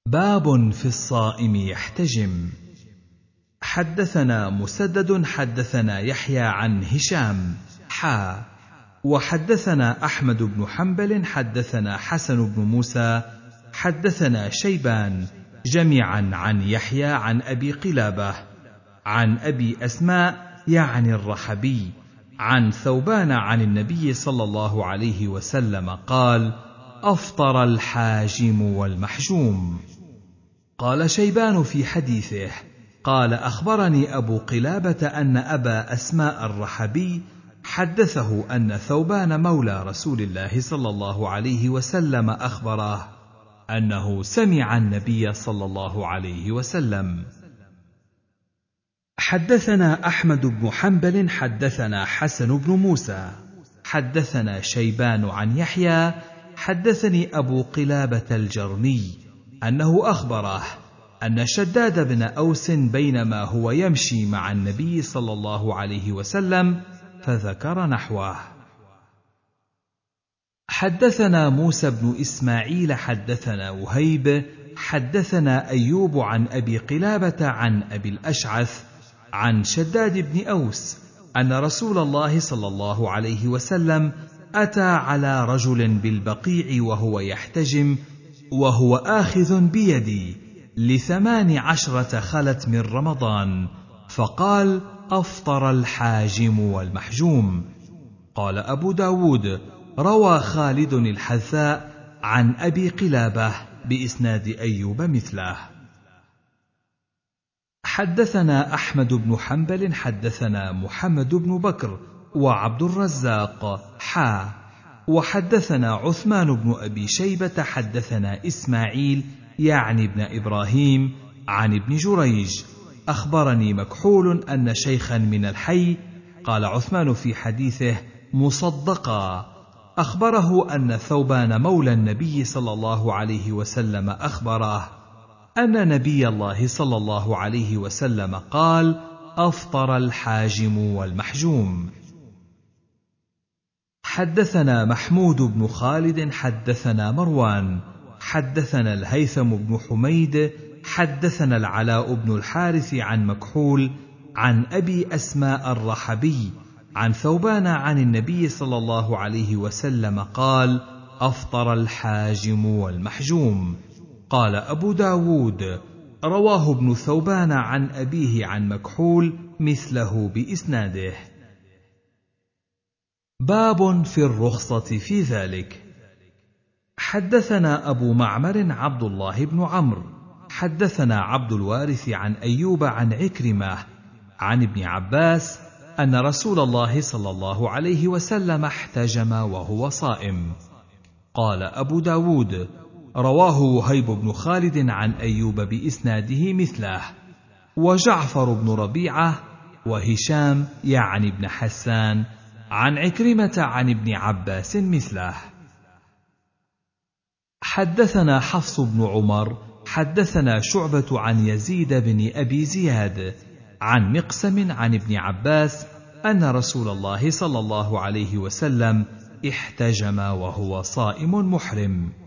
Speaker 1: باب في الصائم يحتجم. حدثنا مسدد حدثنا يحيى عن هشام حا. وحدثنا أحمد بن حنبل حدثنا حسن بن موسى حدثنا شيبان جميعا عن يحيى عن أبي قلابة. عن أبي أسماء يعني الرحبي عن ثوبان عن النبي صلى الله عليه وسلم قال أفطر الحاجم والمحجوم. قال شيبان في حديثه قال أخبرني أبو قلابة أن أبا أسماء الرحبي حدثه أن ثوبان مولى رسول الله صلى الله عليه وسلم اخبره أنه سمع النبي صلى الله عليه وسلم. حدثنا أحمد بن حنبل حدثنا حسن بن موسى. حدثنا شيبان عن يحيى حدثني أبو قلابة الجرمي أنه أخبره أن شداد بن أوس بينما هو يمشي مع النبي صلى الله عليه وسلم فذكر نحوه. حدثنا موسى بن إسماعيل حدثنا وهيب حدثنا أيوب عن أبي قلابة عن أبي الأشعث عن شداد بن أوس أن رسول الله صلى الله عليه وسلم أتى على رجل بالبقيع وهو يحتجم وهو آخذ بيدي لثمان عشرة خلت من رمضان فقال أفطر الحاجم والمحجوم. قال أبو داود روى خالد الحذاء عن أبي قلابة بإسناد أيوب مثله. حدثنا أحمد بن حنبل حدثنا محمد بن بكر وعبد الرزاق. حا وحدثنا عثمان بن أبي شيبة حدثنا إسماعيل يعني ابن إبراهيم عن ابن جريج. أخبرني مكحول أن شيخا من الحي قال عثمان في حديثه مصدقا. أخبره أن ثوبان مولى النبي صلى الله عليه وسلم اخبره أن نبي الله صلى الله عليه وسلم قال أفطر الحاجم والمحجوم. حدثنا محمود بن خالد حدثنا مروان حدثنا الهيثم بن حميد حدثنا العلاء بن الحارث عن مكحول عن أبي أسماء الرحبي عن ثوبان عن النبي صلى الله عليه وسلم قال أفطر الحاجم والمحجوم. قال أبو داود رواه ابن ثوبان عن أبيه عن مكحول مثله بإسناده. باب في الرخصة في ذلك. حدثنا أبو معمر عبد الله بن عمرو. حدثنا عبد الوارث عن أيوب عن عكرمة عن ابن عباس أن رسول الله صلى الله عليه وسلم احتجم وهو صائم. قال أبو داود رواه وهيب بن خالد عن أيوب بإسناده مثله وجعفر بن ربيعة وهشام يعني ابن حسان عن عكرمة عن ابن عباس مثله. حدثنا حفص بن عمر حدثنا شعبة عن يزيد بن أبي زياد عن مقسم عن ابن عباس أن رسول الله صلى الله عليه وسلم احتجم وهو صائم محرم.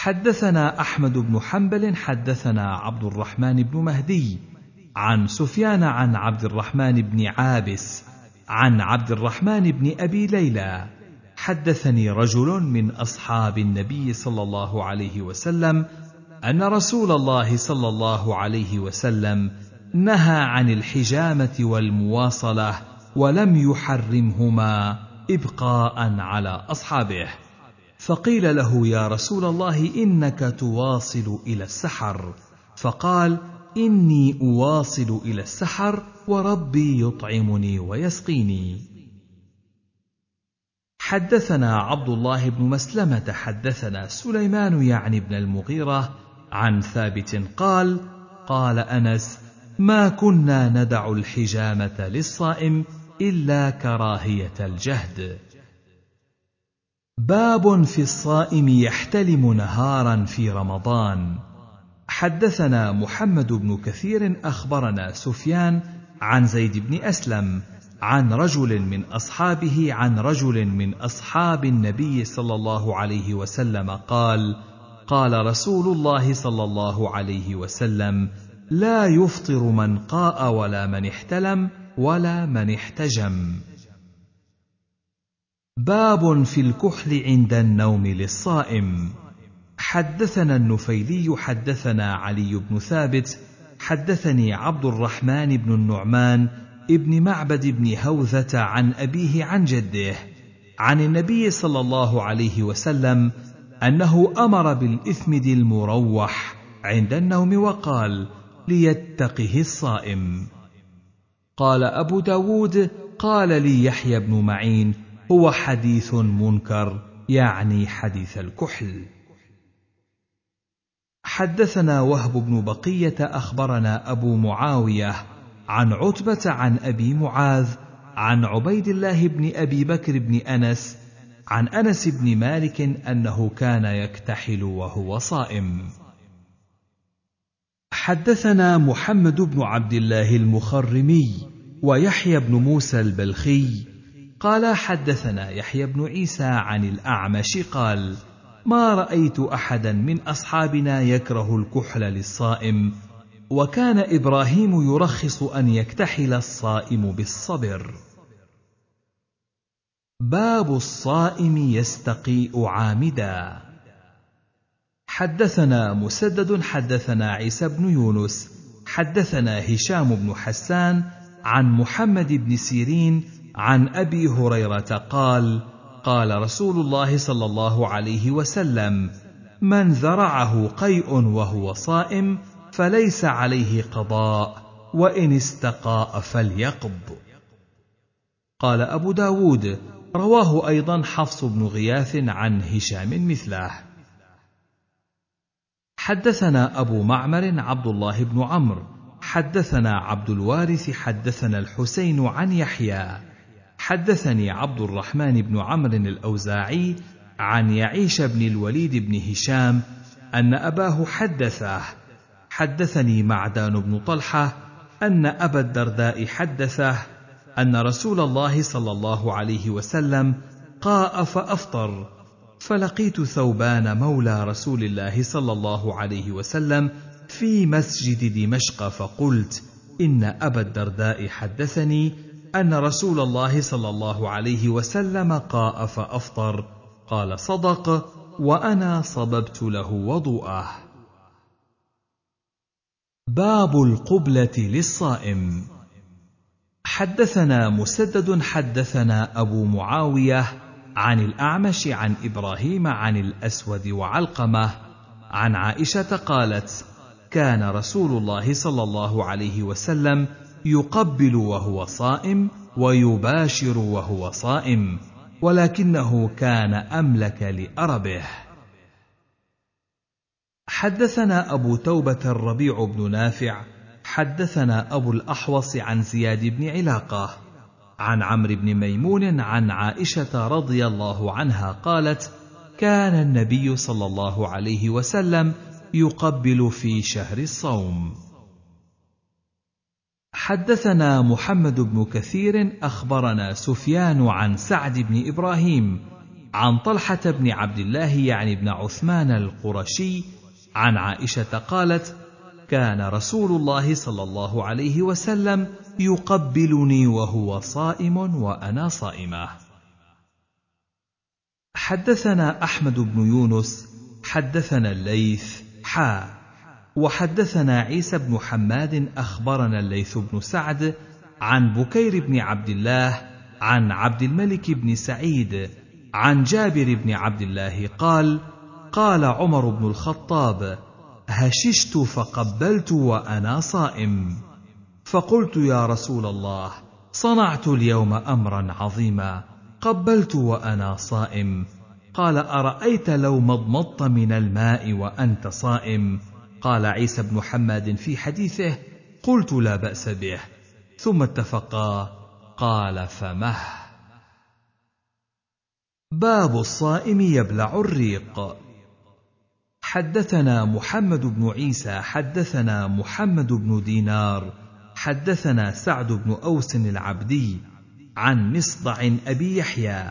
Speaker 1: حدثنا أحمد بن حنبل حدثنا عبد الرحمن بن مهدي عن سفيان عن عبد الرحمن بن عابس عن عبد الرحمن بن أبي ليلى. حدثني رجل من أصحاب النبي صلى الله عليه وسلم أن رسول الله صلى الله عليه وسلم نهى عن الحجامة والمواصلة ولم يحرمهما إبقاء على أصحابه. فقيل له يا رسول الله إنك تواصل إلى السحر. فقال إني أواصل إلى السحر وربي يطعمني ويسقيني. حدثنا عبد الله بن مسلمة حدثنا سليمان يعني بن المغيرة عن ثابت قال قال أنس ما كنا ندع الحجامة للصائم إلا كراهية الجهد. باب في الصائم يحتلم نهارا في رمضان. حدثنا محمد بن كثير أخبرنا سفيان عن زيد بن أسلم عن رجل من أصحابه عن رجل من أصحاب النبي صلى الله عليه وسلم قال قال رسول الله صلى الله عليه وسلم لا يفطر من قاء ولا من احتلم ولا من احتجم. باب في الكحل عند النوم للصائم. حدثنا النفيلي حدثنا علي بن ثابت حدثني عبد الرحمن بن النعمان ابن معبد بن هوذة عن أبيه عن جده عن النبي صلى الله عليه وسلم أنه أمر بالإثمد المروح عند النوم وقال ليتقه الصائم قال أبو داود قال لي يحيى بن معين هو حديث منكر يعني حديث الكحل. حدثنا وهب بن بقية أخبرنا أبو معاوية عن عتبة عن أبي معاذ عن عبيد الله بن أبي بكر بن أنس عن أنس بن مالك أنه كان يكتحل وهو صائم. حدثنا محمد بن عبد الله المخرمي ويحيى بن موسى البلخي قال حدثنا يحيى بن عيسى عن الأعمش قال ما رأيت أحدا من أصحابنا يكره الكحل للصائم وكان إبراهيم يرخص أن يكتحل الصائم بالصبر. باب الصائم يستقيء عامدا. حدثنا مسدد حدثنا عيسى بن يونس حدثنا هشام بن حسان عن محمد بن سيرين عن أبي هريرة قال قال رسول الله صلى الله عليه وسلم من ذرعه قيء وهو صائم فليس عليه قضاء وإن استقاء فليقض. قال أبو داود رواه أيضا حفص بن غياث عن هشام مثله. حدثنا أبو معمر عبد الله بن عمرو حدثنا عبد الوارث حدثنا الحسين عن يحيى حدثني عبد الرحمن بن عمرو الأوزاعي عن يعيش بن الوليد بن هشام أن أباه حدثه حدثني معدان بن طلحة أن أبا الدرداء حدثه أن رسول الله صلى الله عليه وسلم قاء فافطر فلقيت ثوبان مولى رسول الله صلى الله عليه وسلم في مسجد دمشق فقلت إن أبا الدرداء حدثني أن رسول الله صلى الله عليه وسلم قاء فأفطر. قال صدق وأنا صببت له وضوءه. باب القبلة للصائم. حدثنا مسدد حدثنا أبو معاوية عن الأعمش عن إبراهيم عن الأسود وعلقمة عن عائشة قالت كان رسول الله صلى الله عليه وسلم يقبل وهو صائم ويباشر وهو صائم ولكنه كان أملك لأربه. حدثنا أبو توبة الربيع بن نافع حدثنا أبو الأحوص عن زياد بن علاقة عن عمرو بن ميمون عن عائشة رضي الله عنها قالت كان النبي صلى الله عليه وسلم يقبل في شهر الصوم. حدثنا محمد بن كثير أخبرنا سفيان عن سعد بن إبراهيم عن طلحة بن عبد الله يعني بن عثمان القرشي عن عائشة قالت كان رسول الله صلى الله عليه وسلم يقبلني وهو صائم وأنا صائمة. حدثنا أحمد بن يونس حدثنا الليث حا وحدثنا عيسى بن حماد أخبرنا الليث بن سعد عن بكير بن عبد الله عن عبد الملك بن سعيد عن جابر بن عبد الله قال قال عمر بن الخطاب هششت فقبلت وأنا صائم. فقلت يا رسول الله صنعت اليوم أمرا عظيما قبلت وأنا صائم. قال أرأيت لو مضمضت من الماء وأنت صائم؟ قال عيسى بن حماد في حديثه قلت لا بأس به. ثم اتفقا قال فمه. باب الصائم يبلع الريق. حدثنا محمد بن عيسى حدثنا محمد بن دينار حدثنا سعد بن أوس العبدي عن مصدع أبي يحيى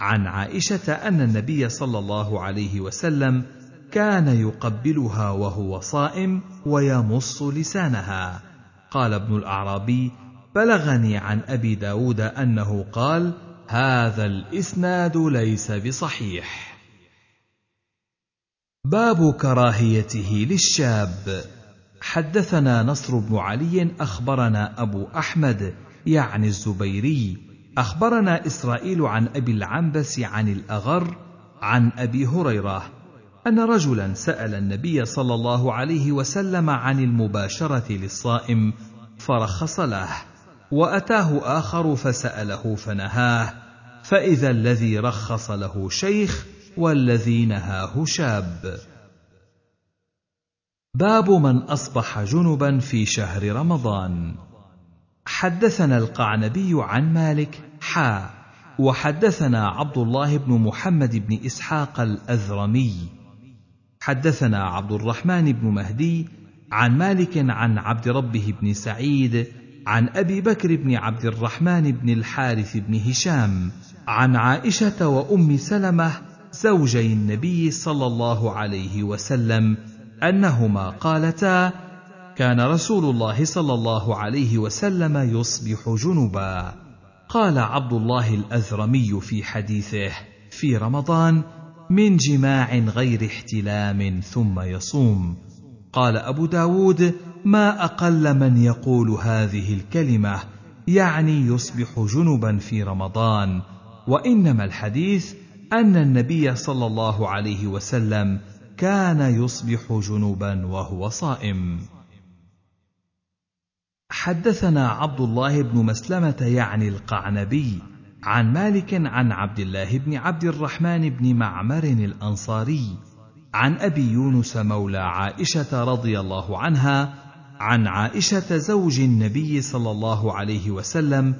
Speaker 1: عن عائشة أن النبي صلى الله عليه وسلم كان يقبلها وهو صائم ويمص لسانها. قال ابن الأعرابي بلغني عن أبي داود أنه قال هذا الإسناد ليس بصحيح. باب كراهيته للشاب. حدثنا نصر بن علي أخبرنا أبو أحمد يعني الزبيري أخبرنا إسرائيل عن أبي العنبس عن الأغر عن أبي هريرة أن رجلا سأل النبي صلى الله عليه وسلم عن المباشرة للصائم فرخص له وأتاه آخر فسأله فنهاه فإذا الذي رخص له شيخ والذي نهاه شاب. باب من أصبح جنبا في شهر رمضان. حدثنا القعنبي عن مالك حا وحدثنا عبد الله بن محمد بن إسحاق الاذرمي حدثنا عبد الرحمن بن مهدي عن مالك عن عبد ربه بن سعيد عن أبي بكر بن عبد الرحمن بن الحارث بن هشام عن عائشة وأم سلمة زوجي النبي صلى الله عليه وسلم أنهما قالتا كان رسول الله صلى الله عليه وسلم يصبح جنبا قال عبد الله الاذرمي في حديثه في رمضان من جماع غير احتلام ثم يصوم. قال أبو داود ما أقل من يقول هذه الكلمة يعني يصبح جنبا في رمضان. وإنما الحديث أن النبي صلى الله عليه وسلم كان يصبح جنبا وهو صائم. حدثنا عبد الله بن مسلمة يعني القعنبي عن مالك عن عبد الله بن عبد الرحمن بن معمر الأنصاري عن أبي يونس مولى عائشة رضي الله عنها عن عائشة زوج النبي صلى الله عليه وسلم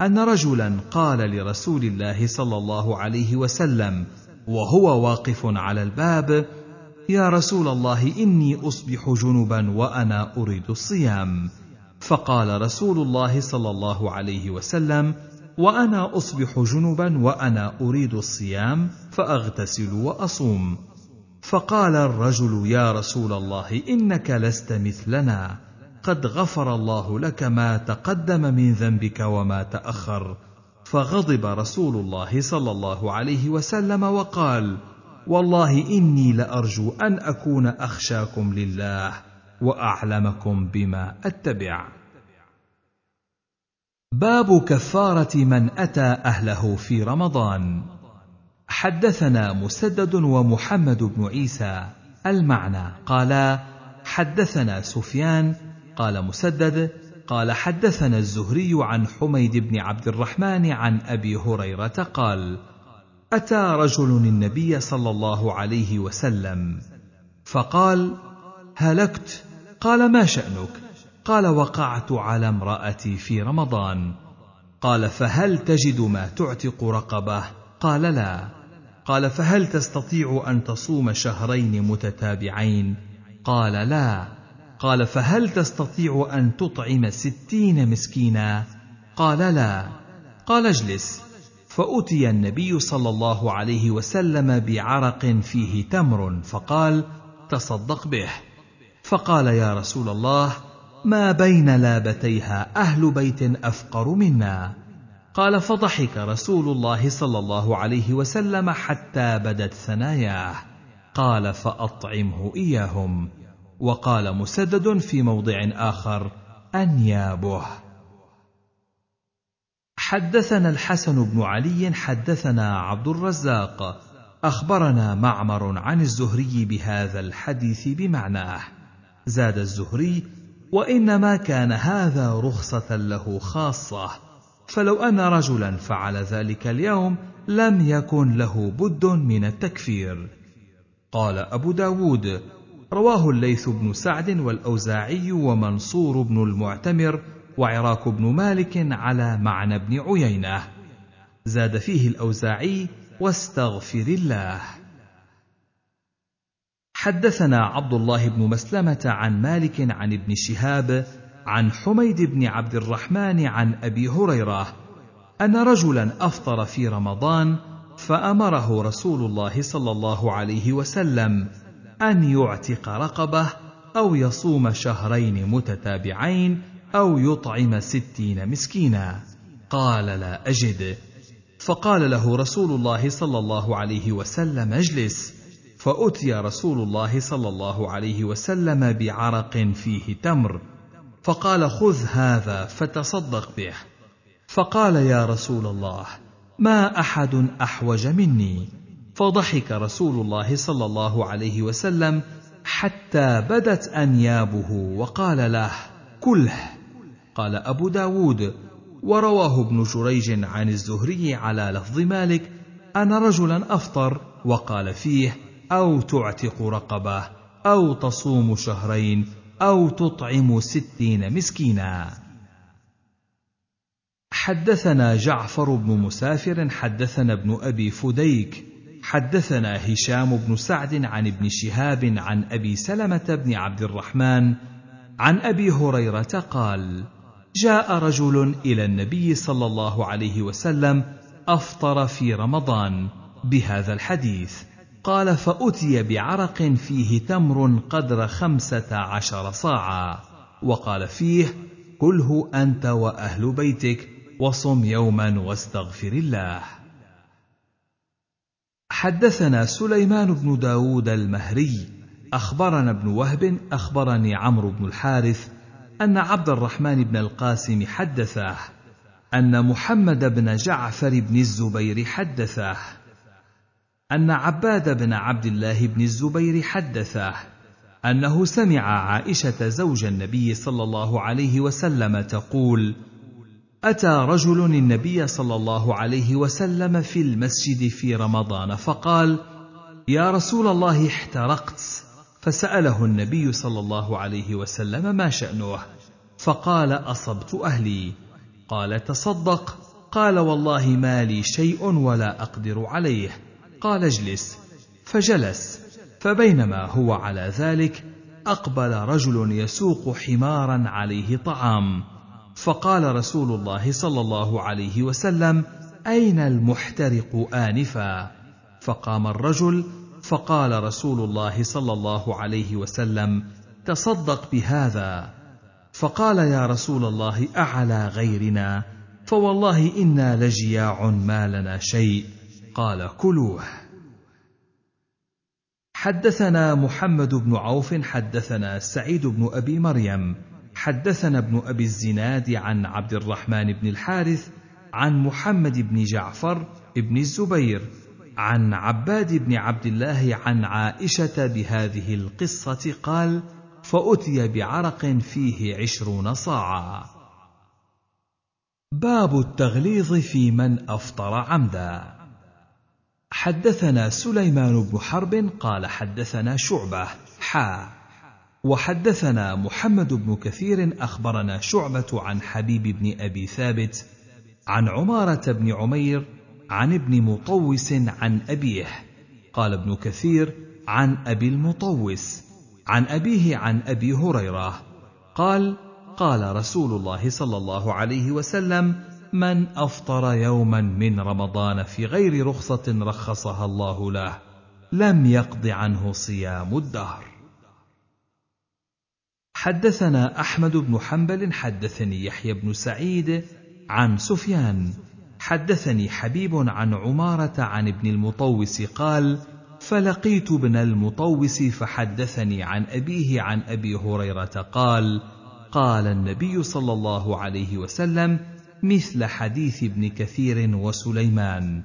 Speaker 1: أن رجلا قال لرسول الله صلى الله عليه وسلم وهو واقف على الباب يا رسول الله إني أصبح جنبا وأنا أريد الصيام. فقال رسول الله صلى الله عليه وسلم وأنا أصبح جنبا وأنا أريد الصيام فأغتسل وأصوم. فقال الرجل يا رسول الله إنك لست مثلنا. قد غفر الله لك ما تقدم من ذنبك وما تأخر. فغضب رسول الله صلى الله عليه وسلم وقال والله إني لأرجو أن أكون أخشاكم لله وأعلمكم بما أتبع. باب كفارة من أتى أهله في رمضان. حدثنا مسدد ومحمد بن عيسى المعنى. قالا حدثنا سفيان. قال مسدد قال حدثنا الزهري عن حميد بن عبد الرحمن عن أبي هريرة قال أتى رجل النبي صلى الله عليه وسلم فقال هلكت. قال ما شأنك؟ قال وقعت على امرأتي في رمضان. قال فهل تجد ما تعتق رقبة؟ قال لا. قال فهل تستطيع أن تصوم شهرين متتابعين؟ قال لا. قال فهل تستطيع أن تطعم ستين مسكينا؟ قال لا. قال اجلس. فأتي النبي صلى الله عليه وسلم بعرق فيه تمر فقال تصدق به. فقال يا رسول الله ما بين لابتيها أهل بيت أفقر منا. قال فضحك رسول الله صلى الله عليه وسلم حتى بدت ثناياه. قال فأطعمه إياهم. وقال مسدد في موضع آخر أنيابه. حدثنا الحسن بن علي حدثنا عبد الرزاق. أخبرنا معمر عن الزهري بهذا الحديث بمعناه. زاد الزهري وإنما كان هذا رخصة له خاصة. فلو أن رجلا فعل ذلك اليوم لم يكن له بد من التكفير. قال أبو داود رواه الليث بن سعد والأوزاعي ومنصور بن المعتمر وعراك بن مالك على معنى بن عيينة. زاد فيه الأوزاعي واستغفر الله. حدثنا عبد الله بن مسلمة عن مالك عن ابن شهاب عن حميد بن عبد الرحمن عن أبي هريرة أن رجلا أفطر في رمضان فأمره رسول الله صلى الله عليه وسلم أن يعتق رقبة أو يصوم شهرين متتابعين أو يطعم ستين مسكينا. قال لا أجد. فقال له رسول الله صلى الله عليه وسلم اجلس. فأتي رسول الله صلى الله عليه وسلم بعرق فيه تمر فقال خذ هذا فتصدق به. فقال يا رسول الله ما أحد أحوج مني. فضحك رسول الله صلى الله عليه وسلم حتى بدت أنيابه وقال له كله. قال أبو داود ورواه ابن جريج عن الزهري على لفظ مالك أن رجلا أفطر وقال فيه أو تعتق رقبة أو تصوم شهرين أو تطعم ستين مسكينا. حدثنا جعفر بن مسافر حدثنا ابن أبي فديك حدثنا هشام بن سعد عن ابن شهاب عن أبي سلمة بن عبد الرحمن عن أبي هريرة قال جاء رجل إلى النبي صلى الله عليه وسلم أفطر في رمضان بهذا الحديث. قال فأتي بعرق فيه تمر قدر خمسة عشر صاعا. وقال فيه كله أنت وأهل بيتك وصم يوما واستغفر الله. حدثنا سليمان بن داود المهري أخبرنا ابن وهب أخبرني عمرو بن الحارث أن عبد الرحمن بن القاسم حدثه أن محمد بن جعفر بن الزبير حدثه أن عباد بن عبد الله بن الزبير حدثه أنه سمع عائشة زوج النبي صلى الله عليه وسلم تقول: أتى رجل النبي صلى الله عليه وسلم في المسجد في رمضان فقال يا رسول الله احترقت. فسأله النبي صلى الله عليه وسلم ما شأنه فقال أصبت أهلي. قال تصدق. قال والله ما لي شيء ولا أقدر عليه. قال اجلس. فجلس. فبينما هو على ذلك أقبل رجل يسوق حمارا عليه طعام. فقال رسول الله صلى الله عليه وسلم أين المحترق آنفا؟ فقام الرجل فقال رسول الله صلى الله عليه وسلم تصدق بهذا. فقال يا رسول الله أعلى غيرنا؟ فوالله إنا لجياع ما لنا شيء. قال كلوه. حدثنا محمد بن عوف حدثنا سعيد بن أبي مريم حدثنا ابن أبي الزناد عن عبد الرحمن بن الحارث عن محمد بن جعفر بن الزبير عن عباد بن عبد الله عن عائشة بهذه القصة قال فأتي بعرق فيه عشرون صاعا. باب التغليظ في من أفطر عمدا. حدثنا سليمان بن حرب قال حدثنا شعبة حا. وحدثنا محمد بن كثير أخبرنا شعبة عن حبيب بن أبي ثابت عن عمارة بن عمير عن ابن مطوس عن أبيه. قال ابن كثير عن أبي المطوس عن أبيه عن أبي هريرة. قال قال رسول الله صلى الله عليه وسلم من أفطر يوما من رمضان في غير رخصة رخصها الله له لم يقض عنه صيام الدهر. حدثنا أحمد بن حنبل حدثني يحيى بن سعيد عن سفيان حدثني حبيب عن عمارة عن ابن المطوس قال فلقيت ابن المطوس فحدثني عن أبيه عن أبي هريرة قال قال النبي صلى الله عليه وسلم مثل حديث ابن كثير وسليمان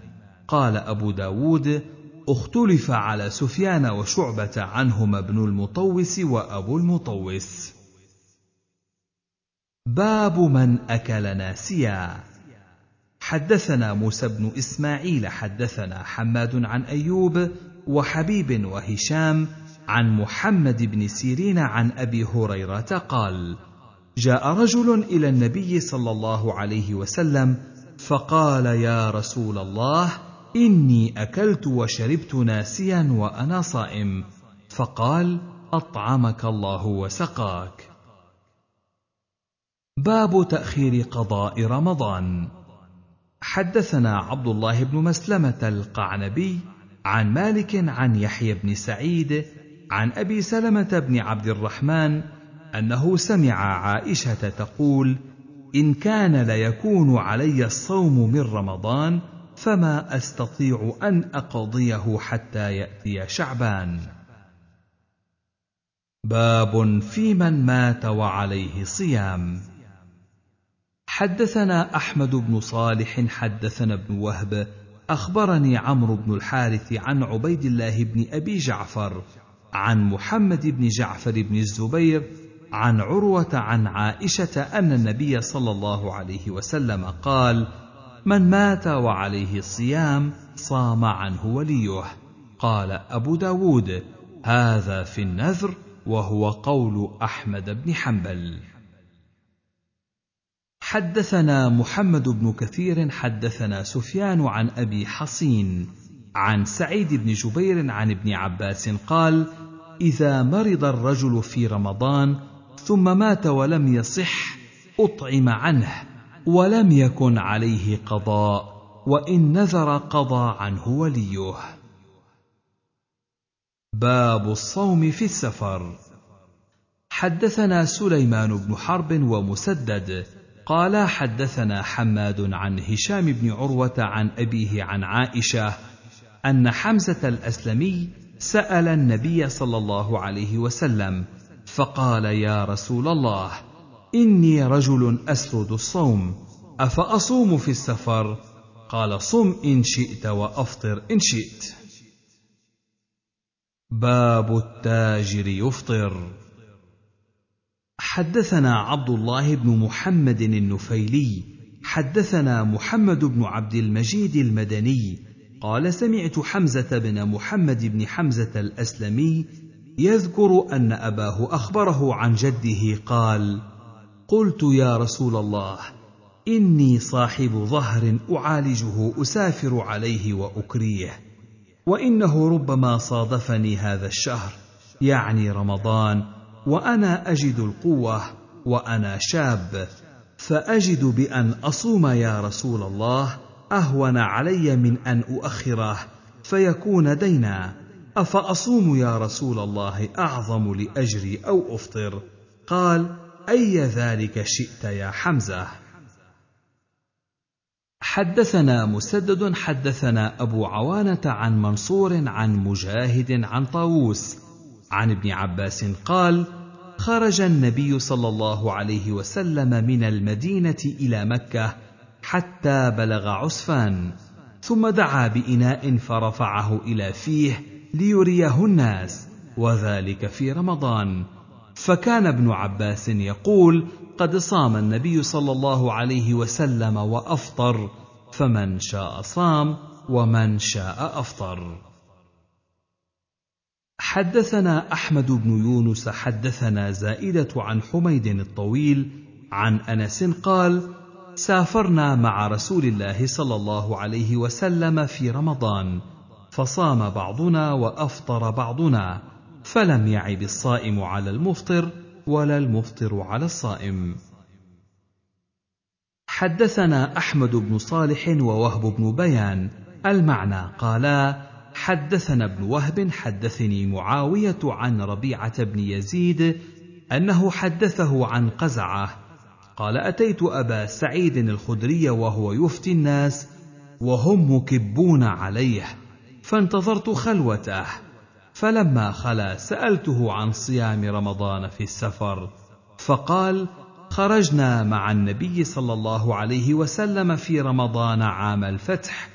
Speaker 1: قال أبو داود اختلف على سفيان وشعبة عنهما ابن المطوس وأبو المطوس. باب من أكل ناسيا حدثنا موسى بن إسماعيل حدثنا حماد عن أيوب وحبيب وهشام عن محمد بن سيرين عن أبي هريرة قال جاء رجل إلى النبي صلى الله عليه وسلم فقال يا رسول الله إني أكلت وشربت ناسيا وأنا صائم. فقال أطعمك الله وسقاك. باب تأخير قضاء رمضان. حدثنا عبد الله بن مسلمة القعنبي عن مالك عن يحيى بن سعيد عن أبي سلمة بن عبد الرحمن أنه سمع عائشة تقول إن كان ليكون علي الصوم من رمضان فما أستطيع أن أقضيه حتى يأتي شعبان. باب في من مات وعليه صيام. حدثنا أحمد بن صالح حدثنا ابن وهب أخبرني عمرو بن الحارث عن عبيد الله بن أبي جعفر عن محمد بن جعفر بن الزبير عن عروة عن عائشة أن النبي صلى الله عليه وسلم قال من مات وعليه الصيام صام عنه وليه. قال أبو داود هذا في النذر وهو قول أحمد بن حنبل. حدثنا محمد بن كثير حدثنا سفيان عن أبي حصين عن سعيد بن جبير عن ابن عباس قال إذا مرض الرجل في رمضان ثم مات ولم يصح أطعم عنه ولم يكن عليه قضاء وإن نذر قضى عنه وليه. باب الصوم في السفر. حدثنا سليمان بن حرب ومسدد قال حدثنا حماد عن هشام بن عروة عن أبيه عن عائشة أن حمزة الأسلمي سأل النبي صلى الله عليه وسلم فقال يا رسول الله إني رجل أسرد الصوم أفأصوم في السفر؟ قال صم إن شئت وأفطر إن شئت. باب التاجر يفطر. حدثنا عبد الله بن محمد النفيلي حدثنا محمد بن عبد المجيد المدني قال سمعت حمزة بن محمد بن حمزة الأسلمي يذكر أن أباه أخبره عن جده قال قلت يا رسول الله إني صاحب ظهر أعالجه أسافر عليه وأكريه. وإنه ربما صادفني هذا الشهر يعني رمضان وأنا أجد القوة وأنا شاب فأجد بأن أصوم يا رسول الله أهون علي من أن أؤخره فيكون دينا. أفأصوم يا رسول الله أعظم لاجري أو أفطر؟ قال أي ذلك شئت يا حمزة؟ حدثنا مسدد حدثنا أبو عوانة عن منصور عن مجاهد عن طاووس. عن ابن عباس قال خرج النبي صلى الله عليه وسلم من المدينة إلى مكة حتى بلغ عسفان ثم دعا بإناء فرفعه إلى فيه ليريه الناس وذلك في رمضان. فكان ابن عباس يقول قد صام النبي صلى الله عليه وسلم وأفطر فمن شاء صام ومن شاء أفطر. حدثنا أحمد بن يونس حدثنا زائدة عن حميد الطويل عن أنس قال سافرنا مع رسول الله صلى الله عليه وسلم في رمضان فصام بعضنا وأفطر بعضنا فلم يعب الصائم على المفطر ولا المفطر على الصائم. حدثنا أحمد بن صالح ووهب بن بيان المعنى قالا حدثنا ابن وهب حدثني معاوية عن ربيعة بن يزيد أنه حدثه عن قزعة قال أتيت أبا سعيد الخدري وهو يفتي الناس وهم مكبون عليه. فانتظرت خلوته. فلما خلا سألته عن صيام رمضان في السفر. فقال خرجنا مع النبي صلى الله عليه وسلم في رمضان عام الفتح.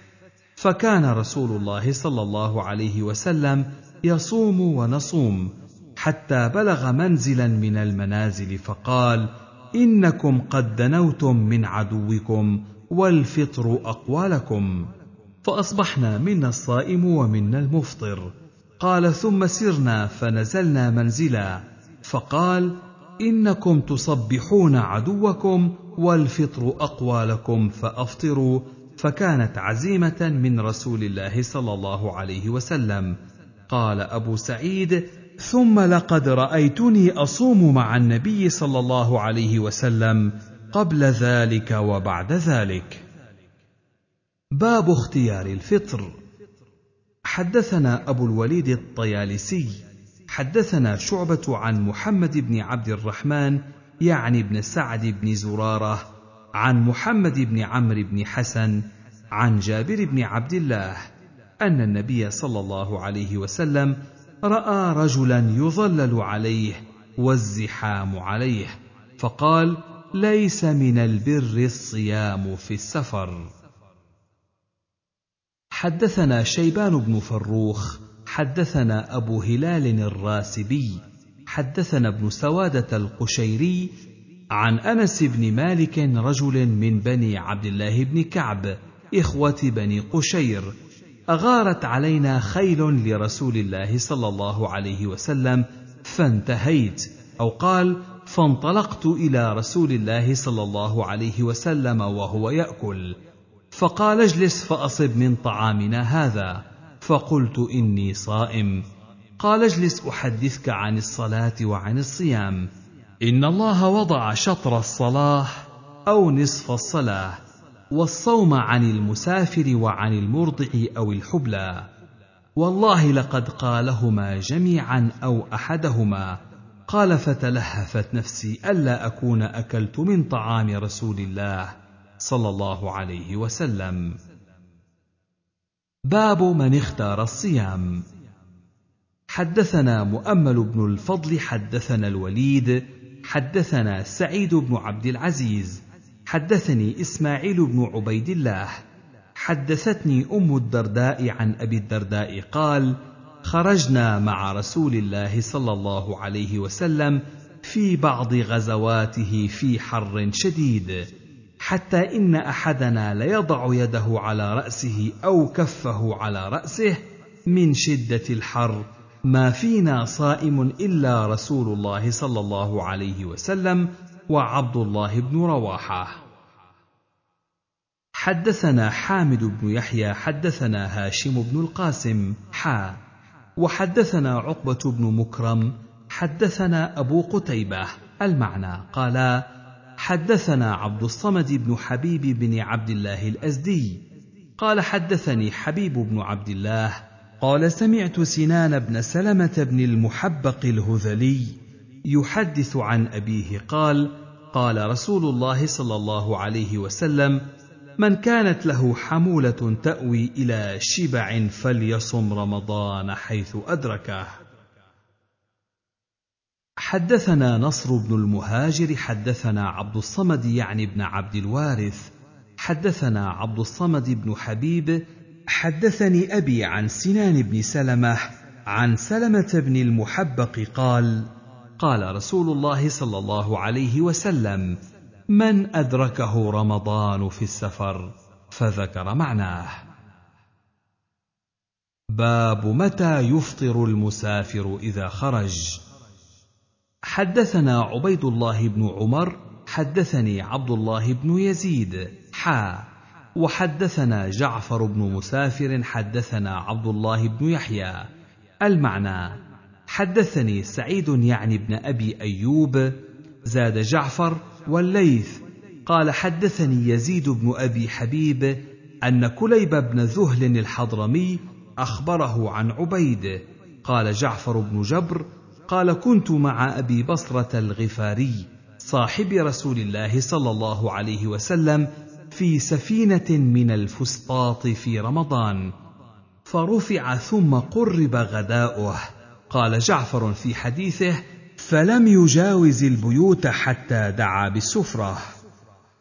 Speaker 1: فكان رسول الله صلى الله عليه وسلم يصوم ونصوم حتى بلغ منزلا من المنازل فقال إنكم قد دنوتم من عدوكم والفطر اقوى لكم فأصبحنا منا الصائم ومنا المفطر. قال ثم سرنا فنزلنا منزلا. فقال إنكم تصبحون عدوكم والفطر اقوى لكم فأفطروا. فكانت عزيمة من رسول الله صلى الله عليه وسلم. قال أبو سعيد ثم لقد رأيتني أصوم مع النبي صلى الله عليه وسلم قبل ذلك وبعد ذلك. باب اختيار الفطر. حدثنا أبو الوليد الطيالسي حدثنا شعبة عن محمد بن عبد الرحمن يعني بن سعد بن زرارة عن محمد بن عمرو بن حسن عن جابر بن عبد الله أن النبي صلى الله عليه وسلم رأى رجلا يظلل عليه والزحام عليه فقال ليس من البر الصيام في السفر. حدثنا شيبان بن فروخ حدثنا أبو هلال الراسبي حدثنا ابن سوادة القشيري عن أنس بن مالك رجل من بني عبد الله بن كعب إخوة بني قشير أغارت علينا خيل لرسول الله صلى الله عليه وسلم فانتهيت أو قال فانطلقت إلى رسول الله صلى الله عليه وسلم وهو يأكل. فقال اجلس فأصب من طعامنا هذا. فقلت إني صائم. قال اجلس أحدثك عن الصلاة وعن الصيام. إن الله وضع شطر الصلاة أو نصف الصلاة والصوم عن المسافر وعن المرضع أو الحبلى. والله لقد قالهما جميعا أو أحدهما. قال فتلهفت نفسي ألا أكون أكلت من طعام رسول الله. صلى الله عليه وسلم. باب من اختار الصيام. حدثنا مؤمل بن الفضل حدثنا الوليد حدثنا سعيد بن عبد العزيز حدثني إسماعيل بن عبيد الله حدثتني أم الدرداء عن أبي الدرداء قال خرجنا مع رسول الله صلى الله عليه وسلم في بعض غزواته في حر شديد. حتى إن أحدنا ليضع يده على رأسه أو كفه على رأسه من شدة الحر. ما فينا صائم إلا رسول الله صلى الله عليه وسلم وعبد الله بن رواحة. حدثنا حامد بن يحيى حدثنا هاشم بن القاسم حا وحدثنا عقبة بن مكرم حدثنا أبو قتيبة. المعنى قال حدثنا عبد الصمد بن حبيب بن عبد الله الأزدي. قال حدثني حبيب بن عبد الله. قال سمعت سنان بن سلمة بن المحبق الهذلي يحدث عن أبيه قال قال رسول الله صلى الله عليه وسلم من كانت له حمولة تأوي إلى شبع فليصم رمضان حيث أدركه. حدثنا نصر بن المهاجر حدثنا عبد الصمد يعني بن عبد الوارث حدثنا عبد الصمد بن حبيب حدثني أبي عن سنان بن سلمة عن سلمة بن المحبق قال قال رسول الله صلى الله عليه وسلم من أدركه رمضان في السفر فذكر معناه. باب متى يفطر المسافر إذا خرج؟ حدثنا عبيد الله بن عمر حدثني عبد الله بن يزيد حا. وحدثنا جعفر بن مسافر حدثنا عبد الله بن يحيى. المعنى حدثني سعيد يعني بن أبي أيوب زاد جعفر والليث. قال حدثني يزيد بن أبي حبيب أن كليب بن ذهل الحضرمي أخبره عن عبيد. قال جعفر بن جبر قال كنت مع أبي بصرة الغفاري صاحب رسول الله صلى الله عليه وسلم في سفينة من الفسطاط في رمضان فرفع ثم قرب غداؤه. قال جعفر في حديثه فلم يجاوز البيوت حتى دعا بالسفرة.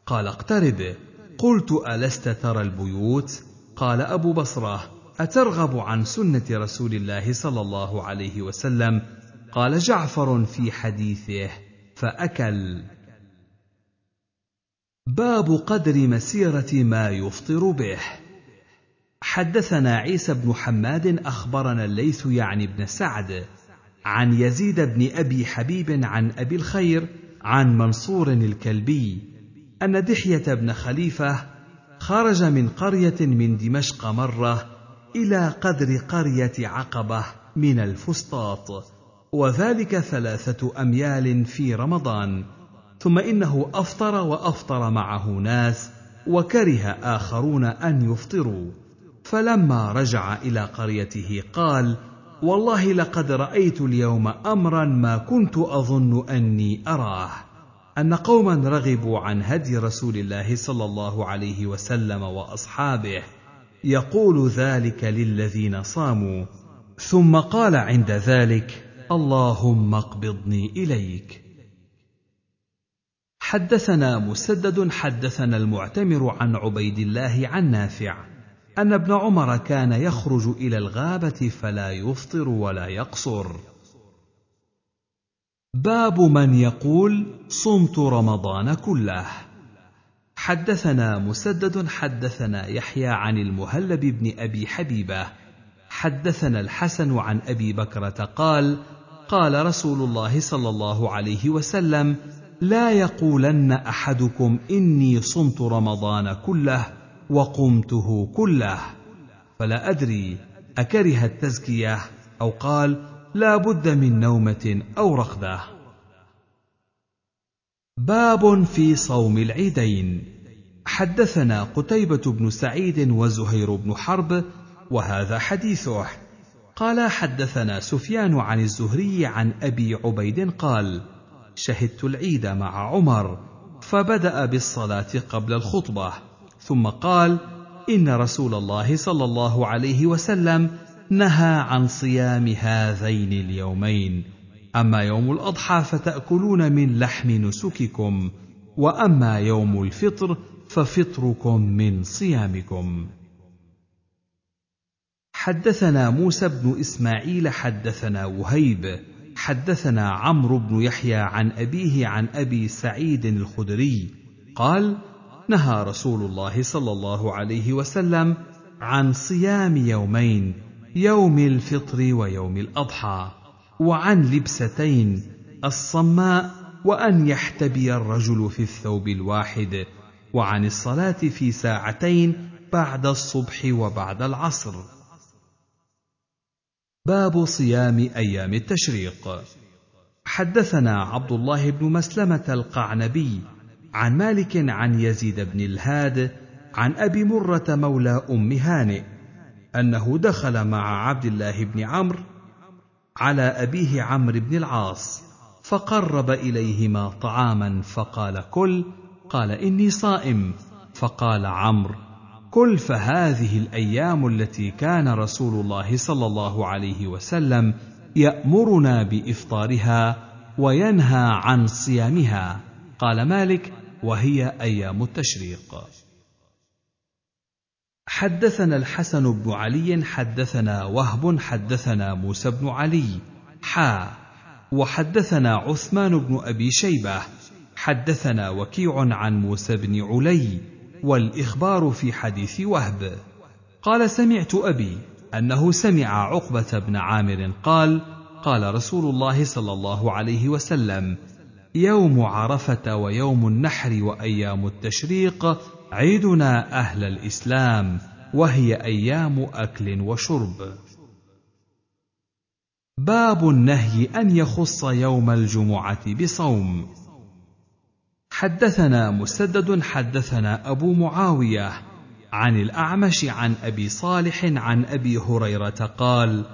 Speaker 1: قال اقترب. قلت ألست ترى البيوت؟ قال أبو بصرة أترغب عن سنة رسول الله صلى الله عليه وسلم قال جعفر في حديثه فأكل. باب قدر مسيرة ما يفطر به. حدثنا عيسى بن حماد أخبرنا الليث يعني بن سعد عن يزيد بن أبي حبيب عن أبي الخير عن منصور الكلبي أن دحية بن خليفة خرج من قرية من دمشق مرة إلى قدر قرية عقبة من الفسطاط. وذلك ثلاثة أميال في رمضان ثم إنه أفطر وأفطر معه ناس وكره آخرون أن يفطروا. فلما رجع إلى قريته قال والله لقد رأيت اليوم امرا ما كنت أظن أني أراه أن قوما رغبوا عن هدي رسول الله صلى الله عليه وسلم وأصحابه يقول ذلك للذين صاموا. ثم قال عند ذلك اللهم اقبضني إليك. حدثنا مسدد حدثنا المعتمر عن عبيد الله عن نافع أن ابن عمر كان يخرج إلى الغابة فلا يفطر ولا يقصر. باب من يقول صمت رمضان كله. حدثنا مسدد حدثنا يحيى عن المهلب بن أبي حبيبة. حدثنا الحسن عن أبي بكرة قال قال رسول الله صلى الله عليه وسلم لا يقولن أحدكم إني صمت رمضان كله وقمته كله. فلا أدري أكره التزكية أو قال لا بد من نومة أو رقده باب في صوم العيدين. حدثنا قتيبة بن سعيد وزهير بن حرب وهذا حديثه. قال حدثنا سفيان عن الزهري عن أبي عبيد قال شهدت العيد مع عمر فبدأ بالصلاة قبل الخطبة ثم قال إن رسول الله صلى الله عليه وسلم نهى عن صيام هذين اليومين أما يوم الأضحى فتأكلون من لحم نسككم وأما يوم الفطر ففطركم من صيامكم. حدثنا موسى بن إسماعيل حدثنا وهيب حدثنا عمرو بن يحيى عن أبيه عن أبي سعيد الخدري قال نهى رسول الله صلى الله عليه وسلم عن صيام يومين يوم الفطر ويوم الأضحى وعن لبستين الصماء وأن يحتبي الرجل في الثوب الواحد وعن الصلاة في ساعتين بعد الصبح وبعد العصر. باب صيام أيام التشريق. حدثنا عبد الله بن مسلمة القعنبي عن مالك عن يزيد بن الهاد عن أبي مرة مولى أم هانئ أنه دخل مع عبد الله بن عمرو على أبيه عمرو بن العاص فقرب إليهما طعاما فقال كل. قال إني صائم. فقال عمرو كل فهذه الأيام التي كان رسول الله صلى الله عليه وسلم يامرنا بافطارها وينهى عن صيامها. قال مالك وهي أيام التشريق. حدثنا الحسن بن علي حدثنا وهب حدثنا موسى بن علي. حا وحدثنا عثمان بن ابي شيبه. حدثنا وكيع عن موسى بن علي. والإخبار في حديث وهب. قال سمعت أبي أنه سمع عقبة بن عامر قال قال رسول الله صلى الله عليه وسلم يوم عرفة ويوم النحر وأيام التشريق عيدنا أهل الإسلام وهي أيام أكل وشرب. باب النهي أن يخص يوم الجمعة بصوم. حدثنا مسدد حدثنا أبو معاوية عن الأعمش عن أبي صالح عن أبي هريرة قال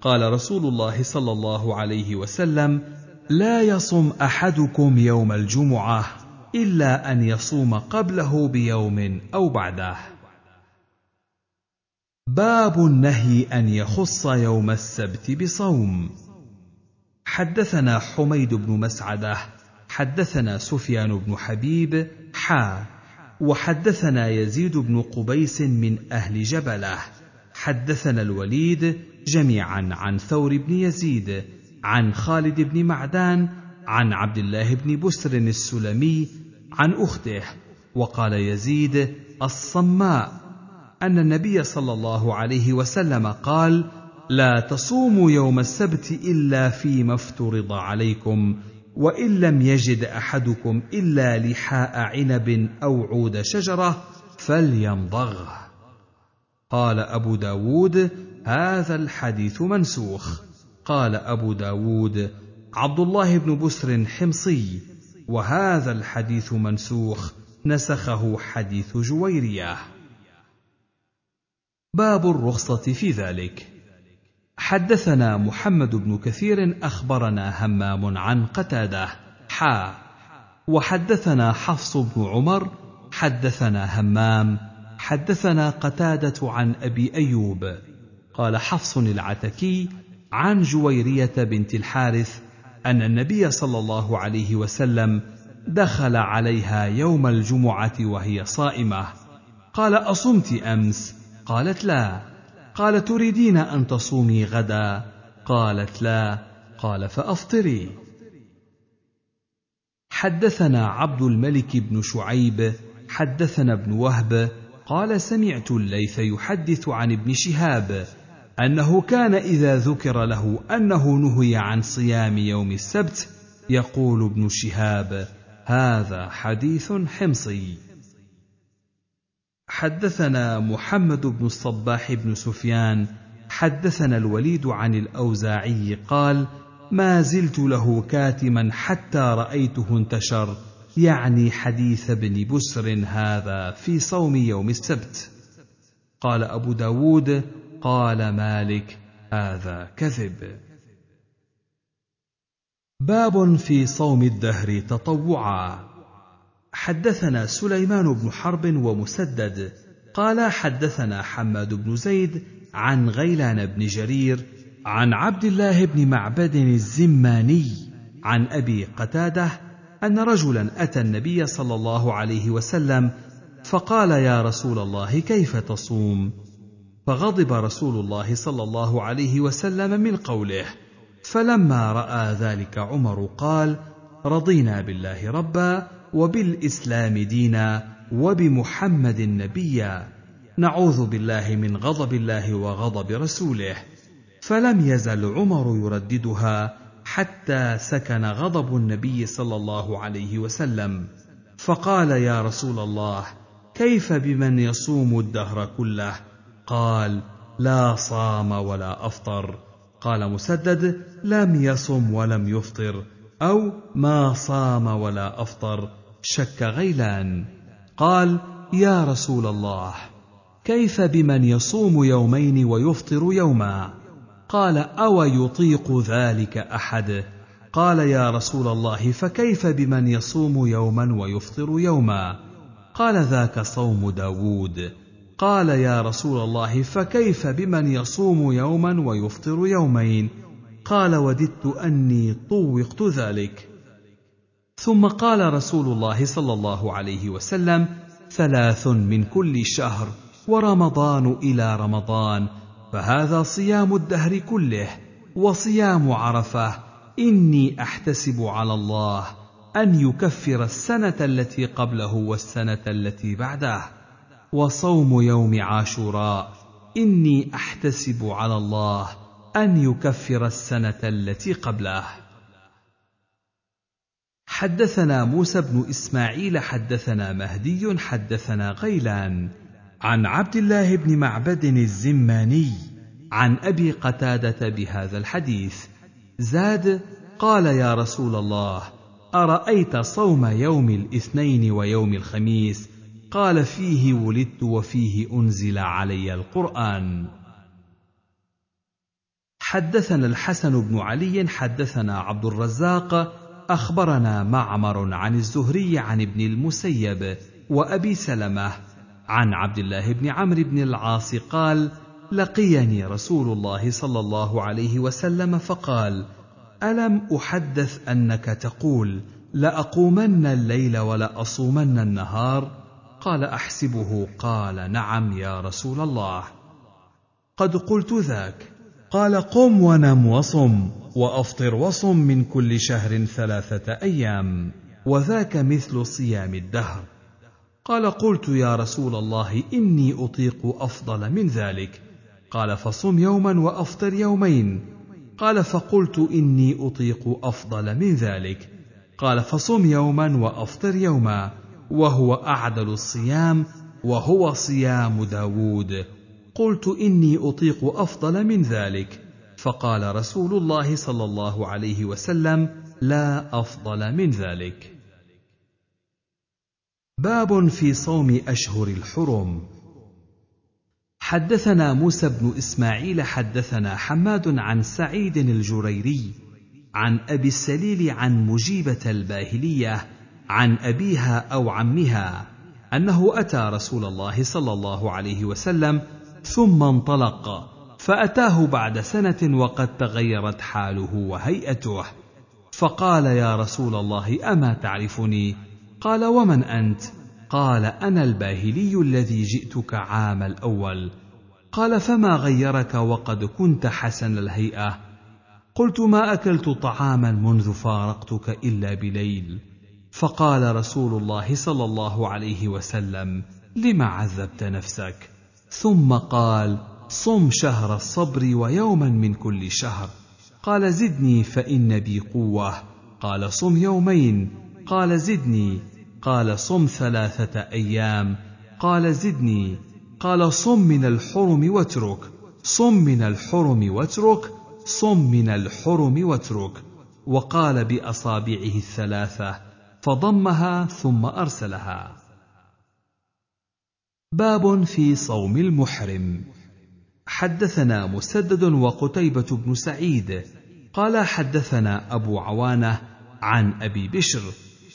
Speaker 1: قال رسول الله صلى الله عليه وسلم لا يصم أحدكم يوم الجمعة إلا أن يصوم قبله بيوم أو بعده. باب النهي أن يخص يوم السبت بصوم. حدثنا حميد بن مسعدة حدثنا سفيان بن حبيب حا وحدثنا يزيد بن قبيس من أهل جبلة. حدثنا الوليد جميعا عن ثور بن يزيد عن خالد بن معدان عن عبد الله بن بسر السلمي عن أخته. وقال يزيد الصماء أن النبي صلى الله عليه وسلم قال لا تصوموا يوم السبت إلا فيما افترض عليكم وإن لم يجد أحدكم إلا لحاء عنب أو عود شجرة فليمضغه قال أبو داود هذا الحديث منسوخ. قال أبو داود عبد الله بن بسر حمصي وهذا الحديث منسوخ. نسخه حديث جويرية. باب الرخصة في ذلك. حدثنا محمد بن كثير أخبرنا همام عن قتادة. حا. وحدثنا حفص بن عمر. حدثنا همام. حدثنا قتادة عن أبي أيوب. قال حفص العتكي عن جويرية بنت الحارث أن النبي صلى الله عليه وسلم دخل عليها يوم الجمعة وهي صائمة. قال أصمت أمس؟ قالت لا. قال تريدين أن تصومي غدا؟ قالت لا. قال فأفطري. حدثنا عبد الملك بن شعيب حدثنا ابن وهب قال سمعت الليث يحدث عن ابن شهاب أنه كان إذا ذكر له أنه نهي عن صيام يوم السبت يقول ابن شهاب هذا حديث حمصي. حدثنا محمد بن الصباح بن سفيان حدثنا الوليد عن الأوزاعي قال ما زلت له كاتما حتى رأيته انتشر يعني حديث ابن بسر هذا في صوم يوم السبت. قال أبو داود قال مالك هذا كذب. باب في صوم الدهر تطوعا. حدثنا سليمان بن حرب ومسدد قال حدثنا حماد بن زيد عن غيلان بن جرير عن عبد الله بن معبد الزماني عن أبي قتادة أن رجلا أتى النبي صلى الله عليه وسلم فقال يا رسول الله كيف تصوم؟ فغضب رسول الله صلى الله عليه وسلم من قوله فلما رأى ذلك عمر قال رضينا بالله ربا وبالإسلام دينا وبمحمد نبيا نعوذ بالله من غضب الله وغضب رسوله. فلم يزل عمر يرددها حتى سكن غضب النبي صلى الله عليه وسلم. فقال يا رسول الله كيف بمن يصوم الدهر كله؟ قال لا صام ولا أفطر. قال مسدد لم يصم ولم يفطر. أو ما صام ولا أفطر شك غيلان. قال يا رسول الله كيف بمن يصوم يومين ويفطر يوما؟ قال أو يطيق ذلك أحد؟ قال يا رسول الله فكيف بمن يصوم يوما ويفطر يوما؟ قال ذاك صوم داود. قال يا رسول الله فكيف بمن يصوم يوما ويفطر يومين؟ قال وددت أني طوقت ذلك. ثم قال رسول الله صلى الله عليه وسلم ثلاث من كل شهر ورمضان إلى رمضان فهذا صيام الدهر كله وصيام عرفة. إني أحتسب على الله أن يكفر السنة التي قبله والسنة التي بعده. وصوم يوم عاشوراء إني أحتسب على الله أن يكفر السنة التي قبله حدثنا موسى بن إسماعيل حدثنا مهدي حدثنا غيلان عن عبد الله بن معبد الزماني عن أبي قتادة بهذا الحديث. زاد قال يا رسول الله أرأيت صوم يوم الاثنين ويوم الخميس؟ قال فيه ولدت وفيه أنزل علي القرآن. حدثنا الحسن بن علي حدثنا عبد الرزاق أخبرنا معمر عن الزهري عن ابن المسيب وأبي سلمة عن عبد الله بن عمرو بن العاص قال لقيني رسول الله صلى الله عليه وسلم فقال ألم أحدث أنك تقول لأقومن الليل ولأصومن النهار؟ قال أحسبه. قال نعم يا رسول الله. قد قلت ذاك. قال قم ونم وصم وأفطر وصم من كل شهر ثلاثة أيام وذاك مثل صيام الدهر. قال قلت يا رسول الله إني أطيق أفضل من ذلك. قال فصم يوما وأفطر يومين. قال فقلت إني أطيق أفضل من ذلك. قال فصم يوما وأفطر يوما وهو أعدل الصيام وهو صيام داود. قلت إني أطيق أفضل من ذلك. فقال رسول الله صلى الله عليه وسلم لا أفضل من ذلك. باب في صوم أشهر الحرم. حدثنا موسى بن إسماعيل حدثنا حماد عن سعيد الجريري عن أبي السليل عن مجيبة الباهلية عن أبيها أو عمها أنه أتى رسول الله صلى الله عليه وسلم ثم انطلق فأتاه بعد سنة وقد تغيرت حاله وهيئته. فقال يا رسول الله أما تعرفني؟ قال ومن أنت؟ قال أنا الباهلي الذي جئتك عام الأول. قال فما غيرك وقد كنت حسن الهيئة؟ قلت ما أكلت طعاما منذ فارقتك إلا بليل. فقال رسول الله صلى الله عليه وسلم لم عذبت نفسك؟ ثم قال صم شهر الصبر ويوما من كل شهر. قال زدني فإن بي قوة. قال صم يومين. قال زدني. قال صم ثلاثة أيام. قال زدني. قال صم من الحرم واترك. صم من الحرم واترك. صم من الحرم واترك. وقال بأصابعه الثلاثة فضمها ثم أرسلها. باب في صوم المحرم. حدثنا مسدد وقتيبة بن سعيد قال حدثنا أبو عوانة عن أبي بشر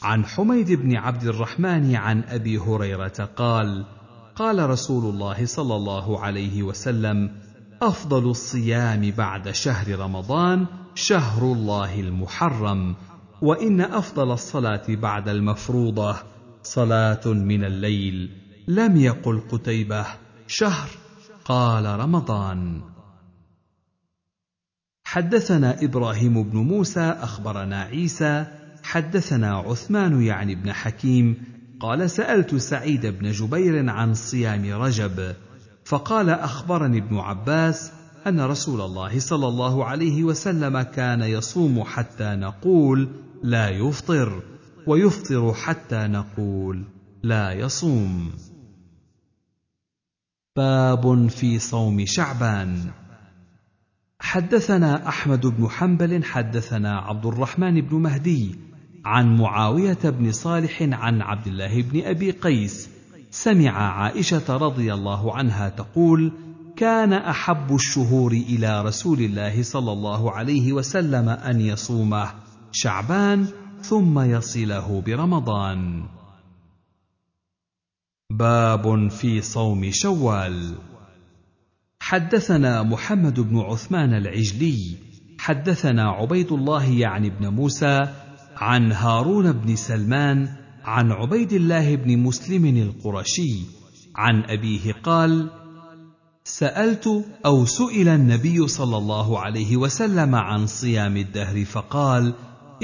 Speaker 1: عن حميد بن عبد الرحمن عن أبي هريرة قال قال رسول الله صلى الله عليه وسلم أفضل الصيام بعد شهر رمضان شهر الله المحرم وإن أفضل الصلاة بعد المفروضة صلاة من الليل. لم يقل قتيبة شهر قال رمضان. حدثنا إبراهيم بن موسى أخبرنا عيسى حدثنا عثمان يعني بن حكيم قال سألت سعيد بن جبير عن صيام رجب فقال أخبرني ابن عباس أن رسول الله صلى الله عليه وسلم كان يصوم حتى نقول لا يفطر ويفطر حتى نقول لا يصوم. باب في صوم شعبان. حدثنا أحمد بن حنبل حدثنا عبد الرحمن بن مهدي عن معاوية بن صالح عن عبد الله بن أبي قيس. سمع عائشة رضي الله عنها تقول كان أحب الشهور إلى رسول الله صلى الله عليه وسلم أن يصومه شعبان ثم يصله برمضان. باب في صوم شوال. حدثنا محمد بن عثمان العجلي حدثنا عبيد الله يعني بن موسى عن هارون بن سلمان عن عبيد الله بن مسلم القرشي عن أبيه قال سألت أو سئل النبي صلى الله عليه وسلم عن صيام الدهر فقال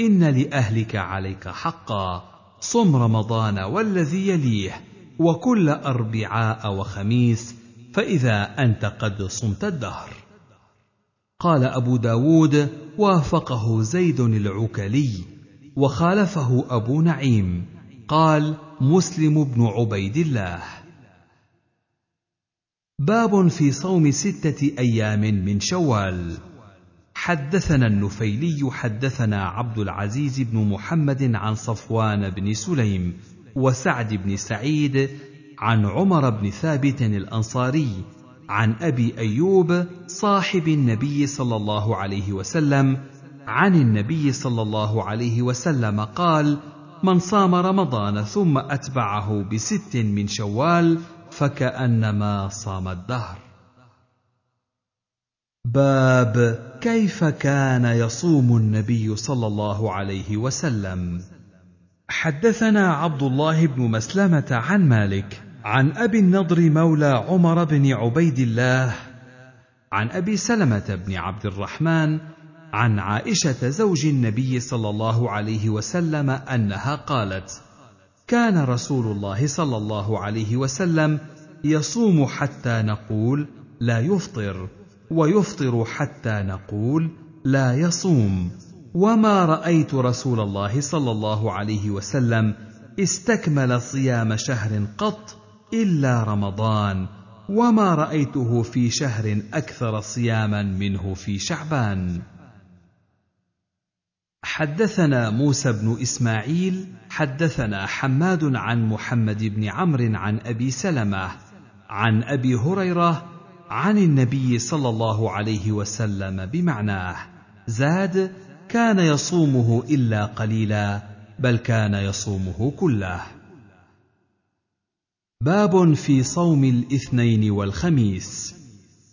Speaker 1: إن لأهلك عليك حقا صم رمضان والذي يليه. وكل أربعاء وخميس فإذا أنت قد صمت الدهر. قال أبو داود وافقه زيد العكلي وخالفه أبو نعيم قال مسلم بن عبيد الله. باب في صوم ستة أيام من شوال. حدثنا النفيلي حدثنا عبد العزيز بن محمد عن صفوان بن سليم وسعد بن سعيد عن عمر بن ثابت الأنصاري عن أبي أيوب صاحب النبي صلى الله عليه وسلم عن النبي صلى الله عليه وسلم قال من صام رمضان ثم أتبعه بست من شوال فكأنما صام الدهر. باب كيف كان يصوم النبي صلى الله عليه وسلم؟ حدثنا عبد الله بن مسلمة عن مالك عن أبي النضر مولى عمر بن عبيد الله عن أبي سلمة بن عبد الرحمن عن عائشة زوج النبي صلى الله عليه وسلم أنها قالت كان رسول الله صلى الله عليه وسلم يصوم حتى نقول لا يفطر ويفطر حتى نقول لا يصوم. وما رايت رسول الله صلى الله عليه وسلم استكمل صيام شهر قط الا رمضان وما رايته في شهر أكثر صياما منه في شعبان. حدثنا موسى بن اسماعيل حدثنا حماد عن محمد بن عمرو عن ابي سلمه عن ابي هريره عن النبي صلى الله عليه وسلم بمعناه زاد كان يصومه إلا قليلا بل كان يصومه كله. باب في صوم الاثنين والخميس.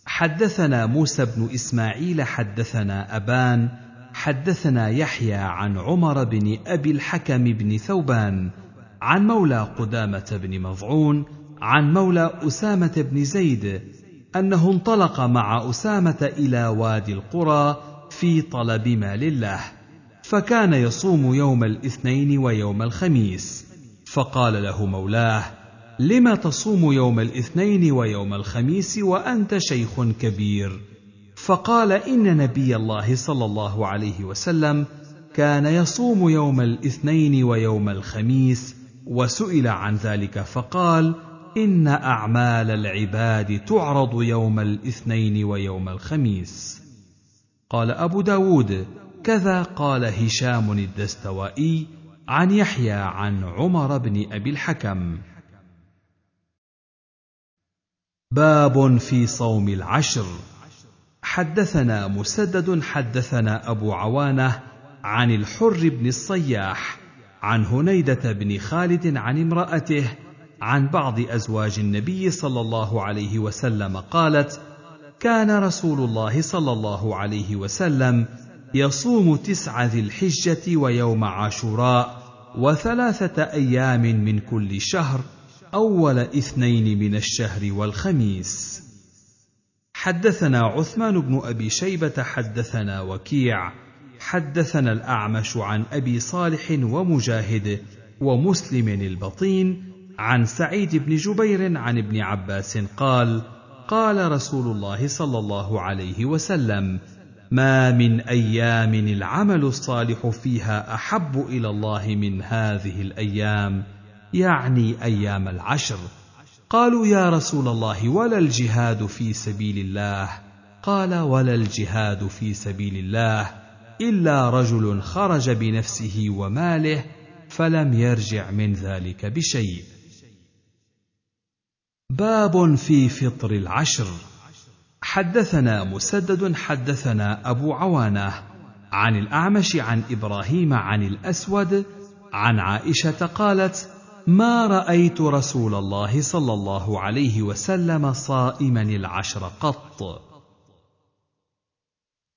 Speaker 1: حدثنا موسى بن إسماعيل حدثنا أبان حدثنا يحيى عن عمر بن أبي الحكم بن ثوبان عن مولى قدامة بن مضعون عن مولى أسامة بن زيد أنه انطلق مع أسامة إلى وادي القرى في طلب مال الله فكان يصوم يوم الاثنين ويوم الخميس. فقال له مولاه لم تصوم يوم الاثنين ويوم الخميس وأنت شيخ كبير؟ فقال إن نبي الله صلى الله عليه وسلم كان يصوم يوم الاثنين ويوم الخميس وسئل عن ذلك فقال إن أعمال العباد تعرض يوم الاثنين ويوم الخميس. قال أبو داود كذا قال هشام الدستوائي عن يحيى عن عمر بن أبي الحكم. باب في صوم العشر. حدثنا مسدد حدثنا أبو عوانة عن الحر بن الصياح عن هنيدة بن خالد عن امرأته عن بعض أزواج النبي صلى الله عليه وسلم قالت كان رسول الله صلى الله عليه وسلم يصوم تسع ذي الحجة ويوم عاشوراء وثلاثة أيام من كل شهر أول اثنين من الشهر والخميس. حدثنا عثمان بن أبي شيبة حدثنا وكيع حدثنا الأعمش عن أبي صالح ومجاهد ومسلم البطين عن سعيد بن جبير عن ابن عباس قال قال رسول الله صلى الله عليه وسلم ما من أيام العمل الصالح فيها أحب إلى الله من هذه الأيام يعني أيام العشر. قالوا يا رسول الله ولا الجهاد في سبيل الله؟ قال ولا الجهاد في سبيل الله إلا رجل خرج بنفسه وماله فلم يرجع من ذلك بشيء. باب في فطر العشر. حدثنا مسدد حدثنا أبو عوانة عن الأعمش عن إبراهيم عن الأسود عن عائشة قالت ما رأيت رسول الله صلى الله عليه وسلم صائما العشر قط.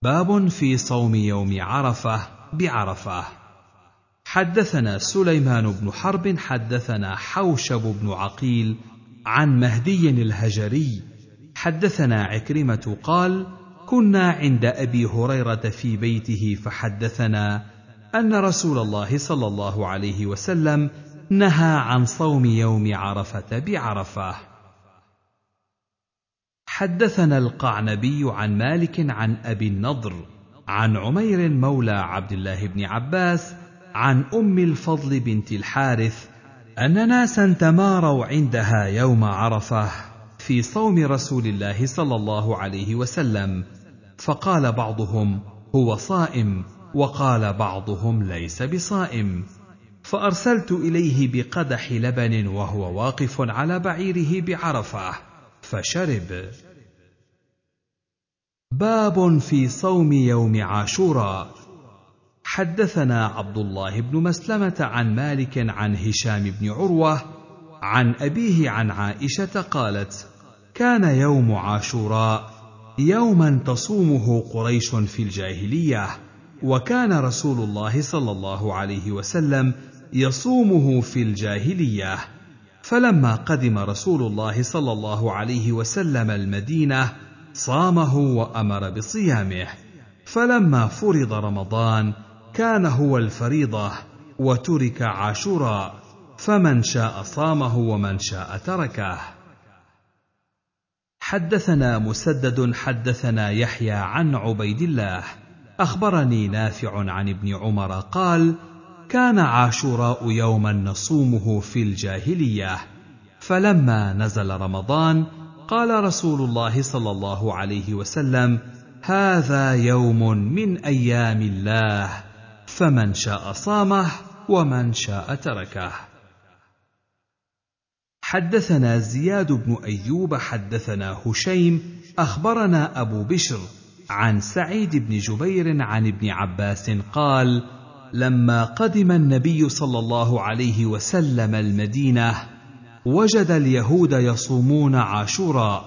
Speaker 1: باب في صوم يوم عرفة بعرفة. حدثنا سليمان بن حرب حدثنا حوشب بن عقيل عن مهدي الهجري. حدثنا عكرمة قال كنا عند أبي هريرة في بيته فحدثنا أن رسول الله صلى الله عليه وسلم نهى عن صوم يوم عرفة بعرفة. حدثنا القعنبي عن مالك عن أبي النضر عن عمير مولى عبد الله بن عباس عن أم الفضل بنت الحارث ان ناسا تماروا عندها يوم عرفة في صوم رسول الله صلى الله عليه وسلم. فقال بعضهم هو صائم. وقال بعضهم ليس بصائم. فأرسلت إليه بقدح لبن وهو واقف على بعيره بعرفة فشرب. باب في صوم يوم عاشوراء. حدثنا عبد الله بن مسلمة عن مالك عن هشام بن عروة عن أبيه عن عائشة قالت كان يوم عاشوراء يوما تصومه قريش في الجاهلية وكان رسول الله صلى الله عليه وسلم يصومه في الجاهلية فلما قدم رسول الله صلى الله عليه وسلم المدينة صامه وأمر بصيامه فلما فرض رمضان كان هو الفريضة وترك عاشوراء فمن شاء صامه ومن شاء تركه. حدثنا مسدد حدثنا يحيى عن عبيد الله. أخبرني نافع عن ابن عمر قال كان عاشوراء يوما نصومه في الجاهلية فلما نزل رمضان قال رسول الله صلى الله عليه وسلم هذا يوم من أيام الله. فمن شاء صامه ومن شاء تركه. حدثنا زياد بن أيوب حدثنا هشيم أخبرنا أبو بشر عن سعيد بن جبير عن ابن عباس قال لما قدم النبي صلى الله عليه وسلم المدينة وجد اليهود يصومون عاشوراء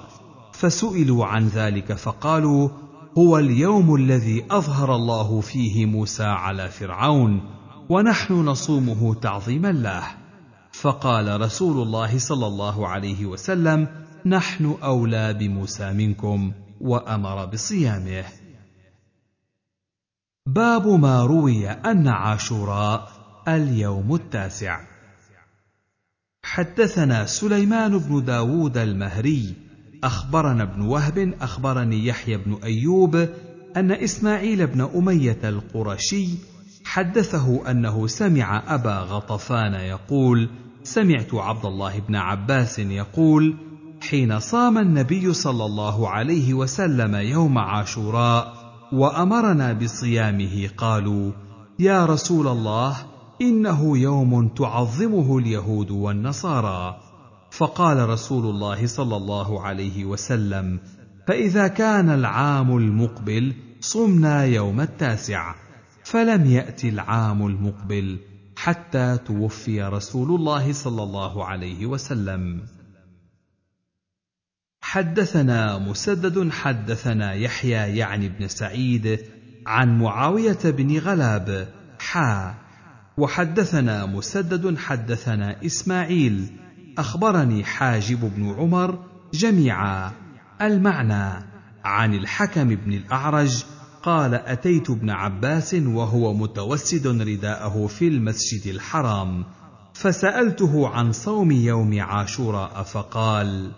Speaker 1: فسئلوا عن ذلك فقالوا هو اليوم الذي أظهر الله فيه موسى على فرعون ونحن نصومه تعظيما له. فقال رسول الله صلى الله عليه وسلم نحن أولى بموسى منكم وأمر بصيامه. باب ما روي أن عاشوراء اليوم التاسع. حدثنا سليمان بن داود المهري أخبرنا ابن وهب أخبرني يحيى بن أيوب أن إسماعيل بن أمية القرشي حدثه أنه سمع أبا غطفان يقول سمعت عبد الله بن عباس يقول حين صام النبي صلى الله عليه وسلم يوم عاشوراء وأمرنا بصيامه قالوا يا رسول الله إنه يوم تعظمه اليهود والنصارى. فقال رسول الله صلى الله عليه وسلم فإذا كان العام المقبل صمنا يوم التاسع فلم يأت العام المقبل حتى توفي رسول الله صلى الله عليه وسلم. حدثنا مسدد حدثنا يحيى يعني بن سعيد عن معاوية بن غلاب حا وحدثنا مسدد حدثنا إسماعيل أخبرني حاجب بن عمر جميعا المعنى عن الحكم بن الأعرج قال أتيت ابن عباس وهو متوسد رداءه في المسجد الحرام فسألته عن صوم يوم عاشوراء فقال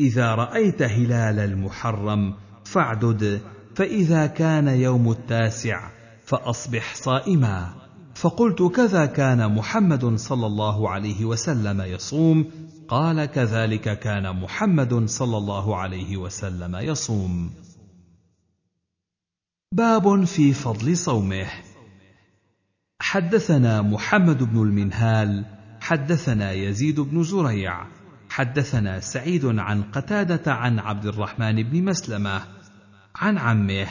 Speaker 1: إذا رأيت هلال المحرم فاعدد فإذا كان يوم التاسع فأصبح صائما. فقلت كذا كان محمد صلى الله عليه وسلم يصوم قال كذلك كان محمد صلى الله عليه وسلم يصوم. باب في فضل صومه. حدثنا محمد بن المنهال حدثنا يزيد بن زريع حدثنا سعيد عن قتادة عن عبد الرحمن بن مسلمة عن عمه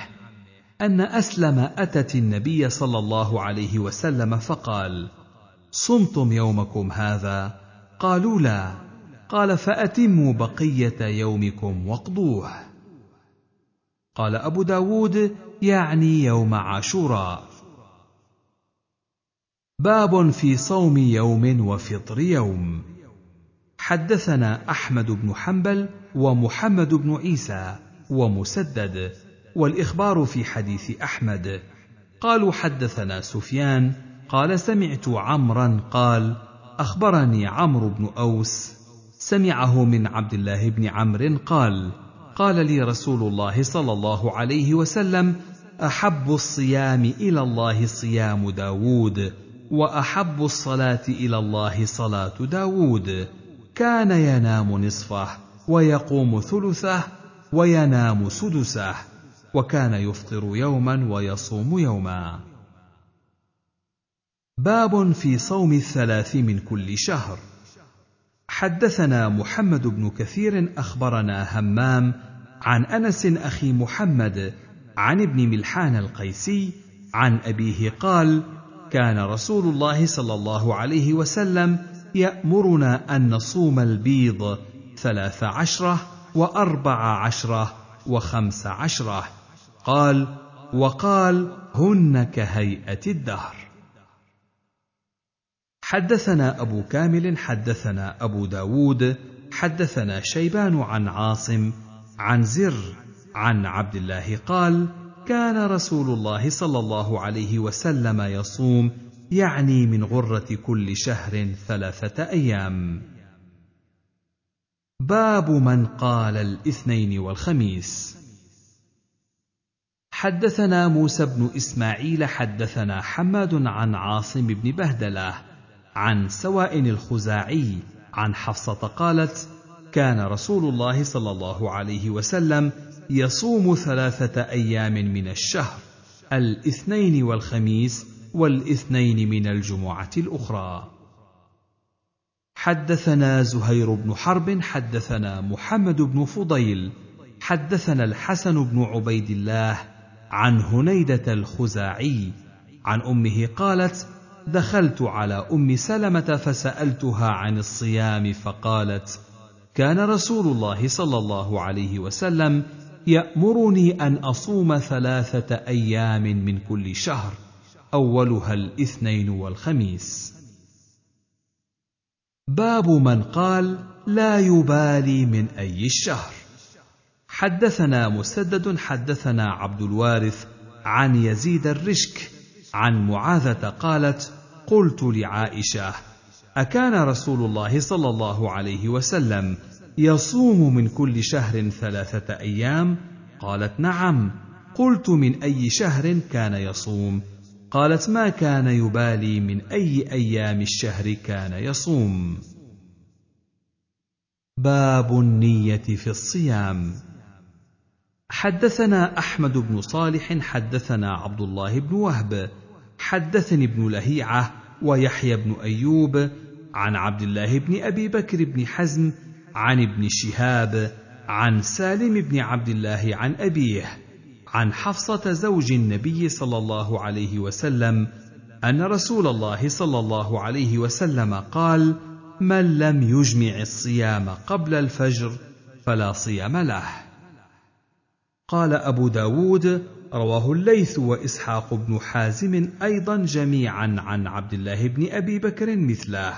Speaker 1: أن أسلم أتت النبي صلى الله عليه وسلم فقال صمتم يومكم هذا؟ قالوا لا. قال فأتموا بقية يومكم واقضوه. قال أبو داود يعني يوم عاشوراء. باب في صوم يوم وفطر يوم. حدثنا أحمد بن حنبل ومحمد بن عيسى ومسدد. والإخبار في حديث أحمد. قالوا حدثنا سفيان. قال سمعت عمرا قال أخبرني عمرو بن أوس. سمعه من عبد الله بن عمرو قال قال لي رسول الله صلى الله عليه وسلم أحب الصيام إلى الله صيام داود وأحب الصلاة إلى الله صلاة داود. كان ينام نصفه ويقوم ثلثه وينام سدسه. وكان يفطر يوما ويصوم يوما. باب في صوم الثلاث من كل شهر. حدثنا محمد بن كثير أخبرنا همام عن أنس أخي محمد عن ابن ملحان القيسي عن أبيه قال كان رسول الله صلى الله عليه وسلم يأمرنا أن نصوم البيض ثلاث عشرة وأربع عشرة وخمس عشرة. قال وقال هن كهيئة الدهر. حدثنا أبو كامل حدثنا أبو داود حدثنا شيبان عن عاصم عن زر عن عبد الله قال كان رسول الله صلى الله عليه وسلم يصوم يعني من غرة كل شهر ثلاثة أيام. باب من قال الاثنين والخميس. حدثنا موسى بن إسماعيل حدثنا حماد عن عاصم بن بهدلة عن سواء الخزاعي عن حفصة قالت كان رسول الله صلى الله عليه وسلم يصوم ثلاثة أيام من الشهر الاثنين والخميس والاثنين من الجمعة الأخرى. حدثنا زهير بن حرب حدثنا محمد بن فضيل حدثنا الحسن بن عبيد الله عن هنيدة الخزاعي. عن أمه قالت دخلت على أم سلمة فسألتها عن الصيام فقالت كان رسول الله صلى الله عليه وسلم يأمرني أن أصوم ثلاثة أيام من كل شهر أولها الاثنين والخميس. باب من قال لا يبالي من أي الشهر. حدثنا مسدد حدثنا عبد الوارث عن يزيد الرشك عن معاذة قالت قلت لعائشة أكان رسول الله صلى الله عليه وسلم يصوم من كل شهر ثلاثة أيام؟ قالت نعم. قلت من أي شهر كان يصوم؟ قالت ما كان يبالي من أي أيام الشهر كان يصوم؟ باب النية في الصيام. حدثنا أحمد بن صالح حدثنا عبد الله بن وهب. حدثني ابن لهيعة ويحيى بن أيوب عن عبد الله بن أبي بكر بن حزم عن ابن شهاب عن سالم بن عبد الله عن أبيه عن حفصة زوج النبي صلى الله عليه وسلم أن رسول الله صلى الله عليه وسلم قال من لم يجمع الصيام قبل الفجر فلا صيام له. قال أبو داود رواه الليث وإسحاق بن حازم أيضا جميعا عن عبد الله بن أبي بكر مثله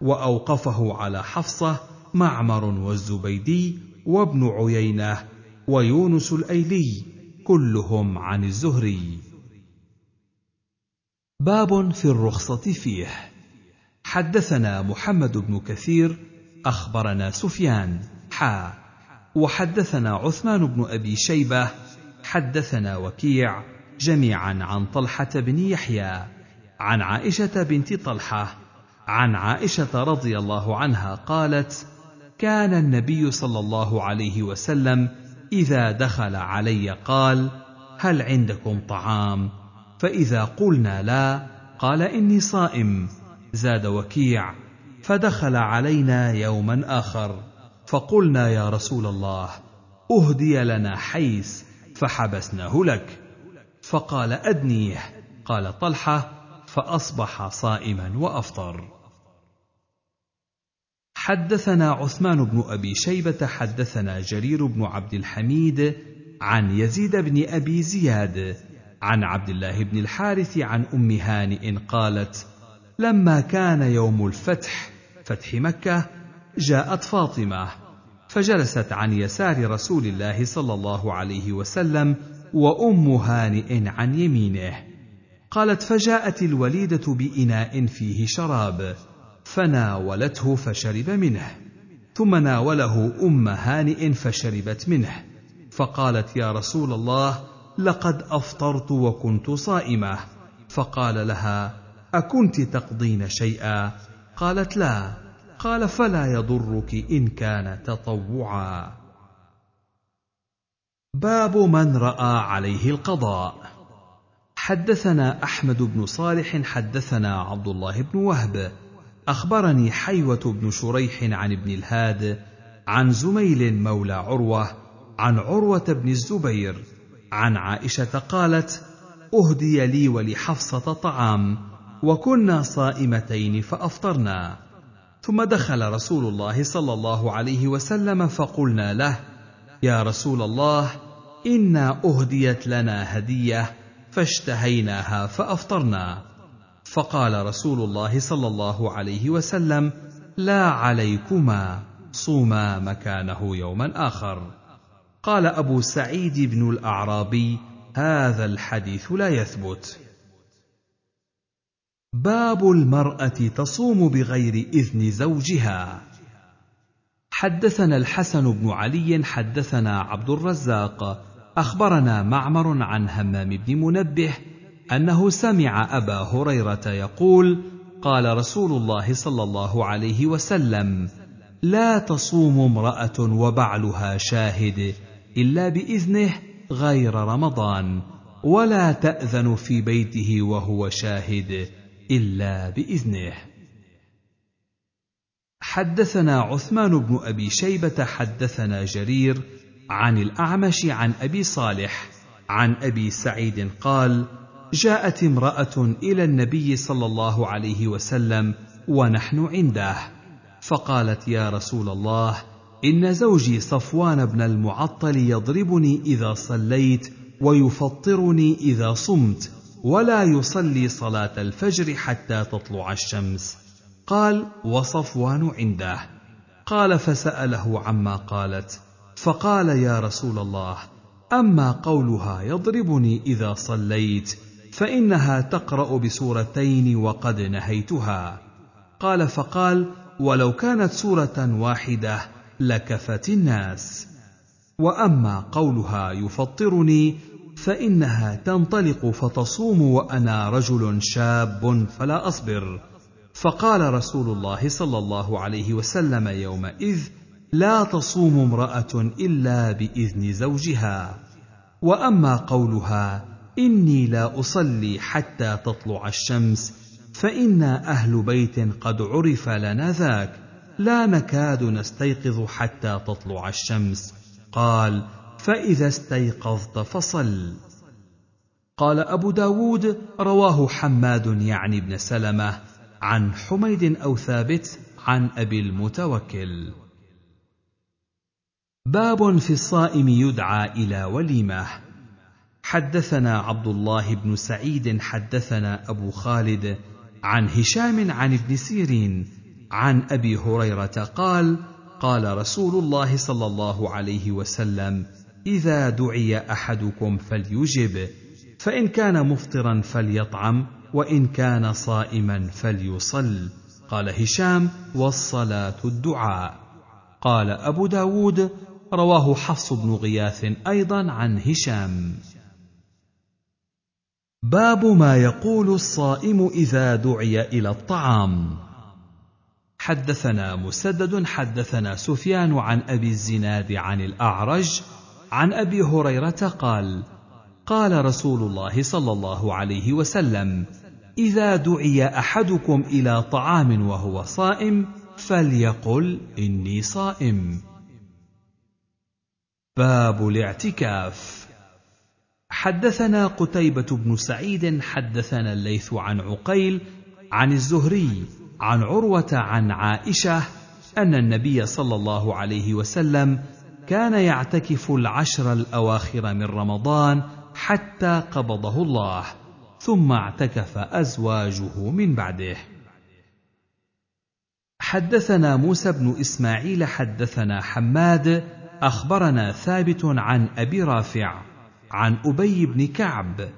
Speaker 1: وأوقفه على حفصة معمر والزبيدي وابن عيينة ويونس الأيلي كلهم عن الزهري. باب في الرخصة فيه. حدثنا محمد بن كثير أخبرنا سفيان حا. وحدثنا عثمان بن أبي شيبة حدثنا وكيع جميعا عن طلحة بن يحيى عن عائشة بنت طلحة عن عائشة رضي الله عنها قالت كان النبي صلى الله عليه وسلم إذا دخل علي قال هل عندكم طعام؟ فإذا قلنا لا قال إني صائم زاد وكيع فدخل علينا يوما آخر فقلنا يا رسول الله أهدي لنا حيس فحبسناه لك. فقال أدنيه. قال طلحة فأصبح صائما وأفطر. حدثنا عثمان بن أبي شيبة حدثنا جرير بن عبد الحميد عن يزيد بن أبي زياد عن عبد الله بن الحارث عن أم هانئ قالت لما كان يوم الفتح فتح مكة جاءت فاطمة فجلست عن يسار رسول الله صلى الله عليه وسلم وام هانئ عن يمينه. قالت فجاءت الوليدة بإناء فيه شراب فناولته فشرب منه ثم ناوله ام هانئ فشربت منه. فقالت يا رسول الله لقد أفطرت وكنت صائمة. فقال لها أكنت تقضين شيئا؟ قالت لا. قال فلا يضرك إن كان تطوعا. باب من رأى عليه القضاء. حدثنا أحمد بن صالح حدثنا عبد الله بن وهب. أخبرني حيوة بن شريح عن ابن الهاد عن زميل مولى عروة عن عروة بن الزبير. عن عائشة قالت أهدي لي ولحفصة طعام وكنا صائمتين فأفطرنا. ثم دخل رسول الله صلى الله عليه وسلم فقلنا له يا رسول الله إنا أهديت لنا هدية فاشتهيناها فأفطرنا. فقال رسول الله صلى الله عليه وسلم لا عليكما صوما مكانه يوما آخر. قال أبو سعيد بن الأعرابي هذا الحديث لا يثبت. باب المرأة تصوم بغير إذن زوجها. حدثنا الحسن بن علي حدثنا عبد الرزاق أخبرنا معمر عن همام بن منبه أنه سمع أبا هريرة يقول قال رسول الله صلى الله عليه وسلم لا تصوم امرأة وبعلها شاهد إلا بإذنه غير رمضان ولا تأذن في بيته وهو شاهد. إلا بإذنه. حدثنا عثمان بن أبي شيبة حدثنا جرير عن الأعمش عن أبي صالح عن أبي سعيد قال جاءت امرأة إلى النبي صلى الله عليه وسلم ونحن عنده فقالت يا رسول الله إن زوجي صفوان بن المعطل يضربني إذا صليت ويفطرني إذا صمت ولا يصلي صلاة الفجر حتى تطلع الشمس. قال وصفوان عنده. قال فسأله عما قالت. فقال يا رسول الله أما قولها يضربني إذا صليت فإنها تقرأ بسورتين وقد نهيتها. قال فقال ولو كانت سورة واحدة لكفت الناس. وأما قولها يفطرني فإنها تنطلق فتصوم وأنا رجل شاب فلا أصبر. فقال رسول الله صلى الله عليه وسلم يومئذ لا تصوم امرأة إلا بإذن زوجها. وأما قولها إني لا أصلي حتى تطلع الشمس فانا أهل بيت قد عرف لنا ذاك لا نكاد نستيقظ حتى تطلع الشمس. قال فإذا استيقظت فصل. قال أبو داود رواه حماد يعني بن سلمة عن حميد أو ثابت عن أبي المتوكل. باب في الصائم يدعى إلى وليمة. حدثنا عبد الله بن سعيد حدثنا أبو خالد عن هشام عن ابن سيرين عن أبي هريرة قال قال رسول الله صلى الله عليه وسلم إذا دعي أحدكم فليجب فإن كان مفطرا فليطعم وإن كان صائما فليصل. قال هشام والصلاة الدعاء. قال أبو داود رواه حفص بن غياث أيضا عن هشام. باب ما يقول الصائم إذا دعي إلى الطعام. حدثنا مسدد حدثنا سفيان عن أبي الزناد عن الأعرج عن أبي هريرة قال قال رسول الله صلى الله عليه وسلم إذا دعي أحدكم إلى طعام وهو صائم فليقل إني صائم. باب الاعتكاف. حدثنا قتيبة بن سعيد حدثنا الليث عن عقيل عن الزهري عن عروة عن عائشة أن النبي صلى الله عليه وسلم كان يعتكف العشر الأواخر من رمضان حتى قبضه الله ثم اعتكف أزواجه من بعده. حدثنا موسى بن إسماعيل حدثنا حماد أخبرنا ثابت عن أبي رافع عن أبي بن كعب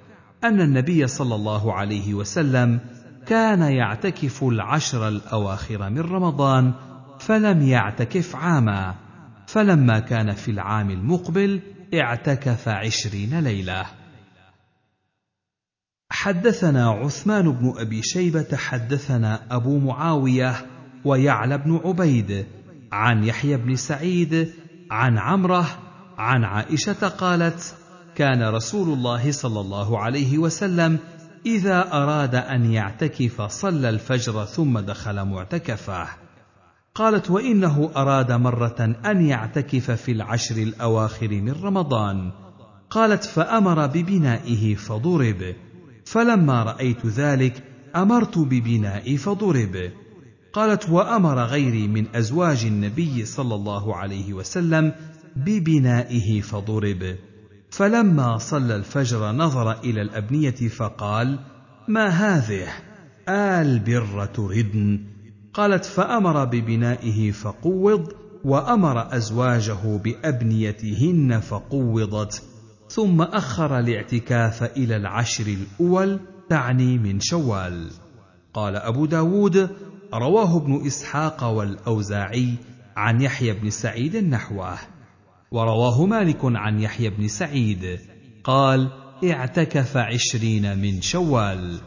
Speaker 1: أن النبي صلى الله عليه وسلم كان يعتكف العشر الأواخر من رمضان فلم يعتكف عاما. فلما كان في العام المقبل اعتكف عشرين ليلة. حدثنا عثمان بن أبي شيبة حدثنا أبو معاوية ويعلى بن عبيد عن يحيى بن سعيد عن عمرة عن عائشة قالت كان رسول الله صلى الله عليه وسلم إذا أراد أن يعتكف صلى الفجر ثم دخل معتكفه. قالت وإنه أراد مرة أن يعتكف في العشر الأواخر من رمضان. قالت فأمر ببنائه فضرب. فلما رأيت ذلك أمرت ببنائي فضرب. قالت وأمر غيري من أزواج النبي صلى الله عليه وسلم ببنائه فضرب. فلما صلى الفجر نظر إلى الأبنية فقال ما هذه؟ آل بر تردن. قالت فأمر ببنائه فقوض وأمر أزواجه بأبنيتهن فقوضت ثم أخر الاعتكاف إلى العشر الأول تعني من شوال. قال أبو داود رواه ابن إسحاق والأوزاعي عن يحيى بن سعيد نحوه ورواه مالك عن يحيى بن سعيد. قال اعتكف عشرين من شوال.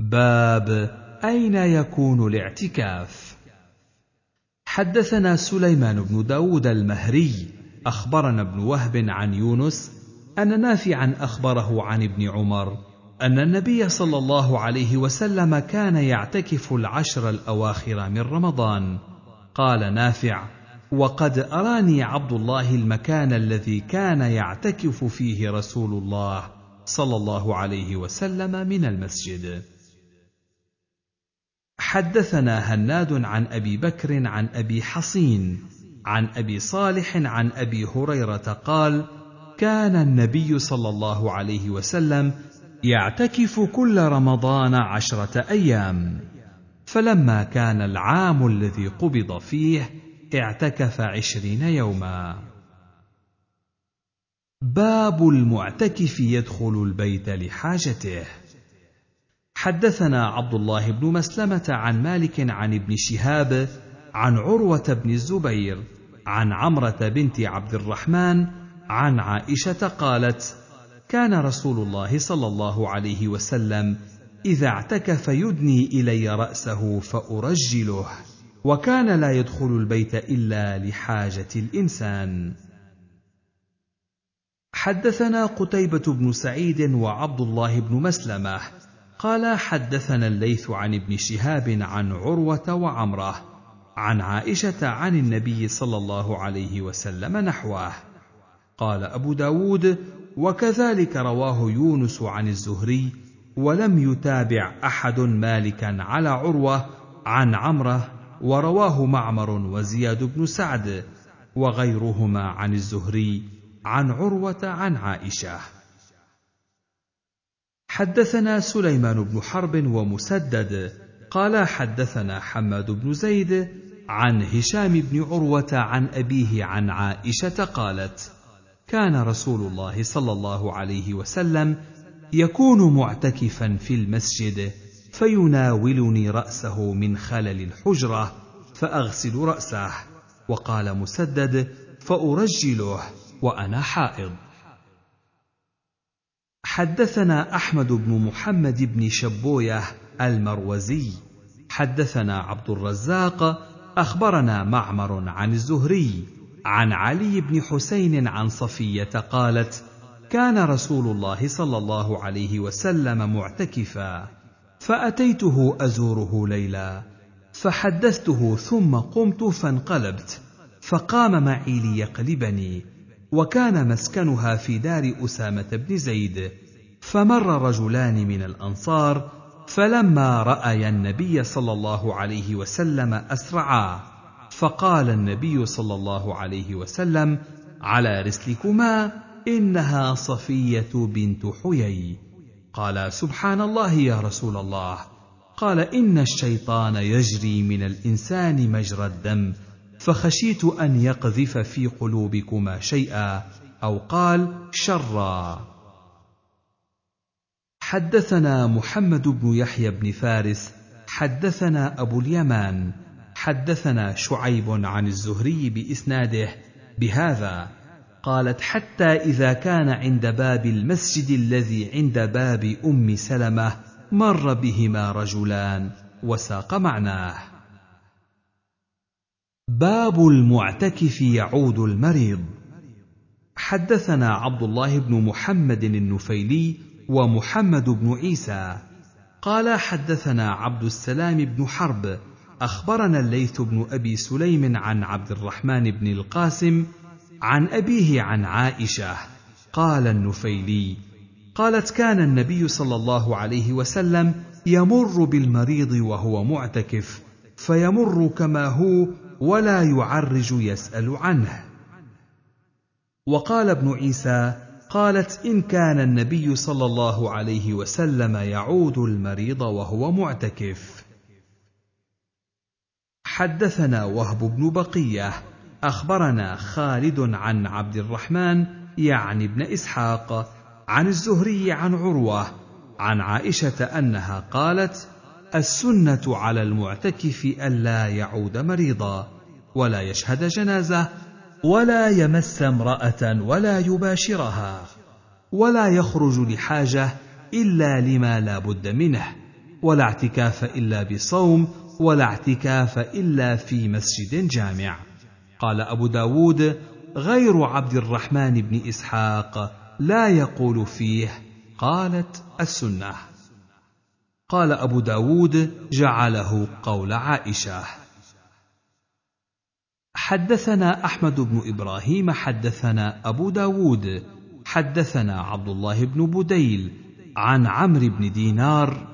Speaker 1: باب أين يكون الاعتكاف؟ حدثنا سليمان بن داود المهري أخبرنا ابن وهب عن يونس أن نافعا أخبره عن ابن عمر أن النبي صلى الله عليه وسلم كان يعتكف العشر الأواخر من رمضان. قال نافع وقد أراني عبد الله المكان الذي كان يعتكف فيه رسول الله صلى الله عليه وسلم من المسجد. حدثنا هناد عن أبي بكر عن أبي حصين عن أبي صالح عن أبي هريرة قال كان النبي صلى الله عليه وسلم يعتكف كل رمضان عشرة أيام فلما كان العام الذي قبض فيه اعتكف عشرين يوما. باب المعتكف يدخل البيت لحاجته. حدثنا عبد الله بن مسلمة عن مالك عن ابن شهاب عن عروة بن الزبير عن عمرة بنت عبد الرحمن عن عائشة قالت كان رسول الله صلى الله عليه وسلم إذا اعتكف يدني إلي رأسه فأرجله وكان لا يدخل البيت إلا لحاجة الإنسان. حدثنا قتيبة بن سعيد وعبد الله بن مسلمة قال حدثنا الليث عن ابن شهاب عن عروة وعمرة عن عائشة عن النبي صلى الله عليه وسلم نحوه. قال أبو داود وكذلك رواه يونس عن الزهري ولم يتابع أحد مالكا على عروة عن عمرة ورواه معمر وزياد بن سعد وغيرهما عن الزهري عن عروة عن عائشة. حدثنا سليمان بن حرب ومسدد قال حدثنا حماد بن زيد عن هشام بن عروة عن أبيه عن عائشة قالت كان رسول الله صلى الله عليه وسلم يكون معتكفا في المسجد فيناولني رأسه من خلل الحجرة فأغسل رأسه وقال مسدد فأرجله وأنا حائض. حدثنا أحمد بن محمد بن شبوية المروزي. حدثنا عبد الرزاق أخبرنا معمر عن الزهري عن علي بن حسين عن صفية قالت كان رسول الله صلى الله عليه وسلم معتكفا فأتيته أزوره ليلا فحدثته ثم قمت فانقلبت فقام معي ليقلبني. وكان مسكنها في دار أسامة بن زيد فمر رجلان من الأنصار فلما رأيا النبي صلى الله عليه وسلم أسرعا فقال النبي صلى الله عليه وسلم على رسلكما إنها صفية بنت حيي قال سبحان الله يا رسول الله قال إن الشيطان يجري من الإنسان مجرى الدم فخشيت أن يقذف في قلوبكما شيئا أو قال شرا. حدثنا محمد بن يحيى بن فارس حدثنا أبو اليمان حدثنا شعيب عن الزهري بإسناده بهذا قالت حتى إذا كان عند باب المسجد الذي عند باب أم سلمة مر بهما رجلان وساق معناه. باب المعتكف يعود المريض. حدثنا عبد الله بن محمد النفيلي ومحمد بن عيسى. قال حدثنا عبد السلام بن حرب. أخبرنا الليث بن أبي سليم عن عبد الرحمن بن القاسم عن أبيه عن عائشة. قال النفيلي قالت كان النبي صلى الله عليه وسلم يمر بالمريض وهو معتكف فيمر كما هو ولا يعرج يسأل عنه. وقال ابن عيسى قالت إن كان النبي صلى الله عليه وسلم يعود المريض وهو معتكف. حدثنا وهب بن بقية. أخبرنا خالد عن عبد الرحمن يعني ابن إسحاق عن الزهري عن عروة عن عائشة أنها قالت السنة على المعتكف الا يعود مريضا ولا يشهد جنازة ولا يمس امرأة ولا يباشرها ولا يخرج لحاجة إلا لما لا بد منه ولا اعتكاف إلا بصوم ولا اعتكاف إلا في مسجد جامع. قال أبو داود غير عبد الرحمن بن إسحاق لا يقول فيه قالت السنة. قال أبو داود جعله قول عائشة. حدثنا أحمد بن إبراهيم حدثنا أبو داود حدثنا عبد الله بن بديل عن عمرو بن دينار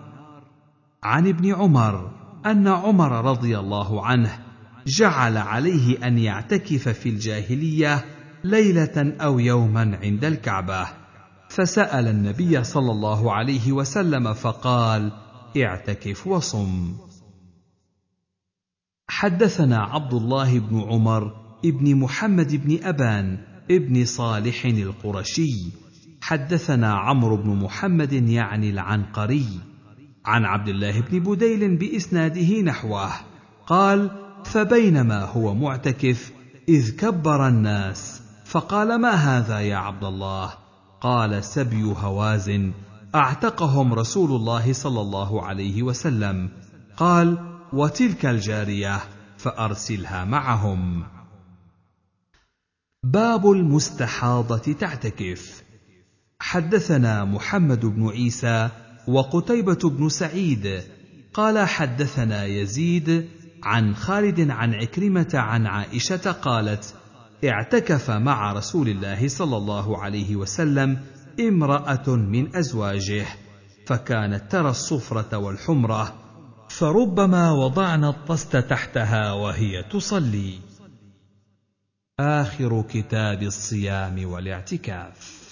Speaker 1: عن ابن عمر أن عمر رضي الله عنه جعل عليه أن يعتكف في الجاهلية ليلة أو يوما عند الكعبة. فسأل النبي صلى الله عليه وسلم فقال اعتكف وصم. حدثنا عبد الله بن عمر ابن محمد بن أبان ابن صالح القرشي. حدثنا عمرو بن محمد يعني العنقري. عن عبد الله بن بديل بإسناده نحوه. قال فبينما هو معتكف إذ كبر الناس فقال ما هذا يا عبد الله قال سبي هوازن أعتقهم رسول الله صلى الله عليه وسلم. قال وتلك الجارية فأرسلها معهم. باب المستحاضة تعتكف. حدثنا محمد بن عيسى وقتيبة بن سعيد. قال حدثنا يزيد عن خالد عن عكرمة عن عائشة قالت اعتكف مع رسول الله صلى الله عليه وسلم امرأة من أزواجه فكانت ترى الصفرة والحمرة فربما وضعنا الطست تحتها وهي تصلي. آخر كتاب الصيام والاعتكاف.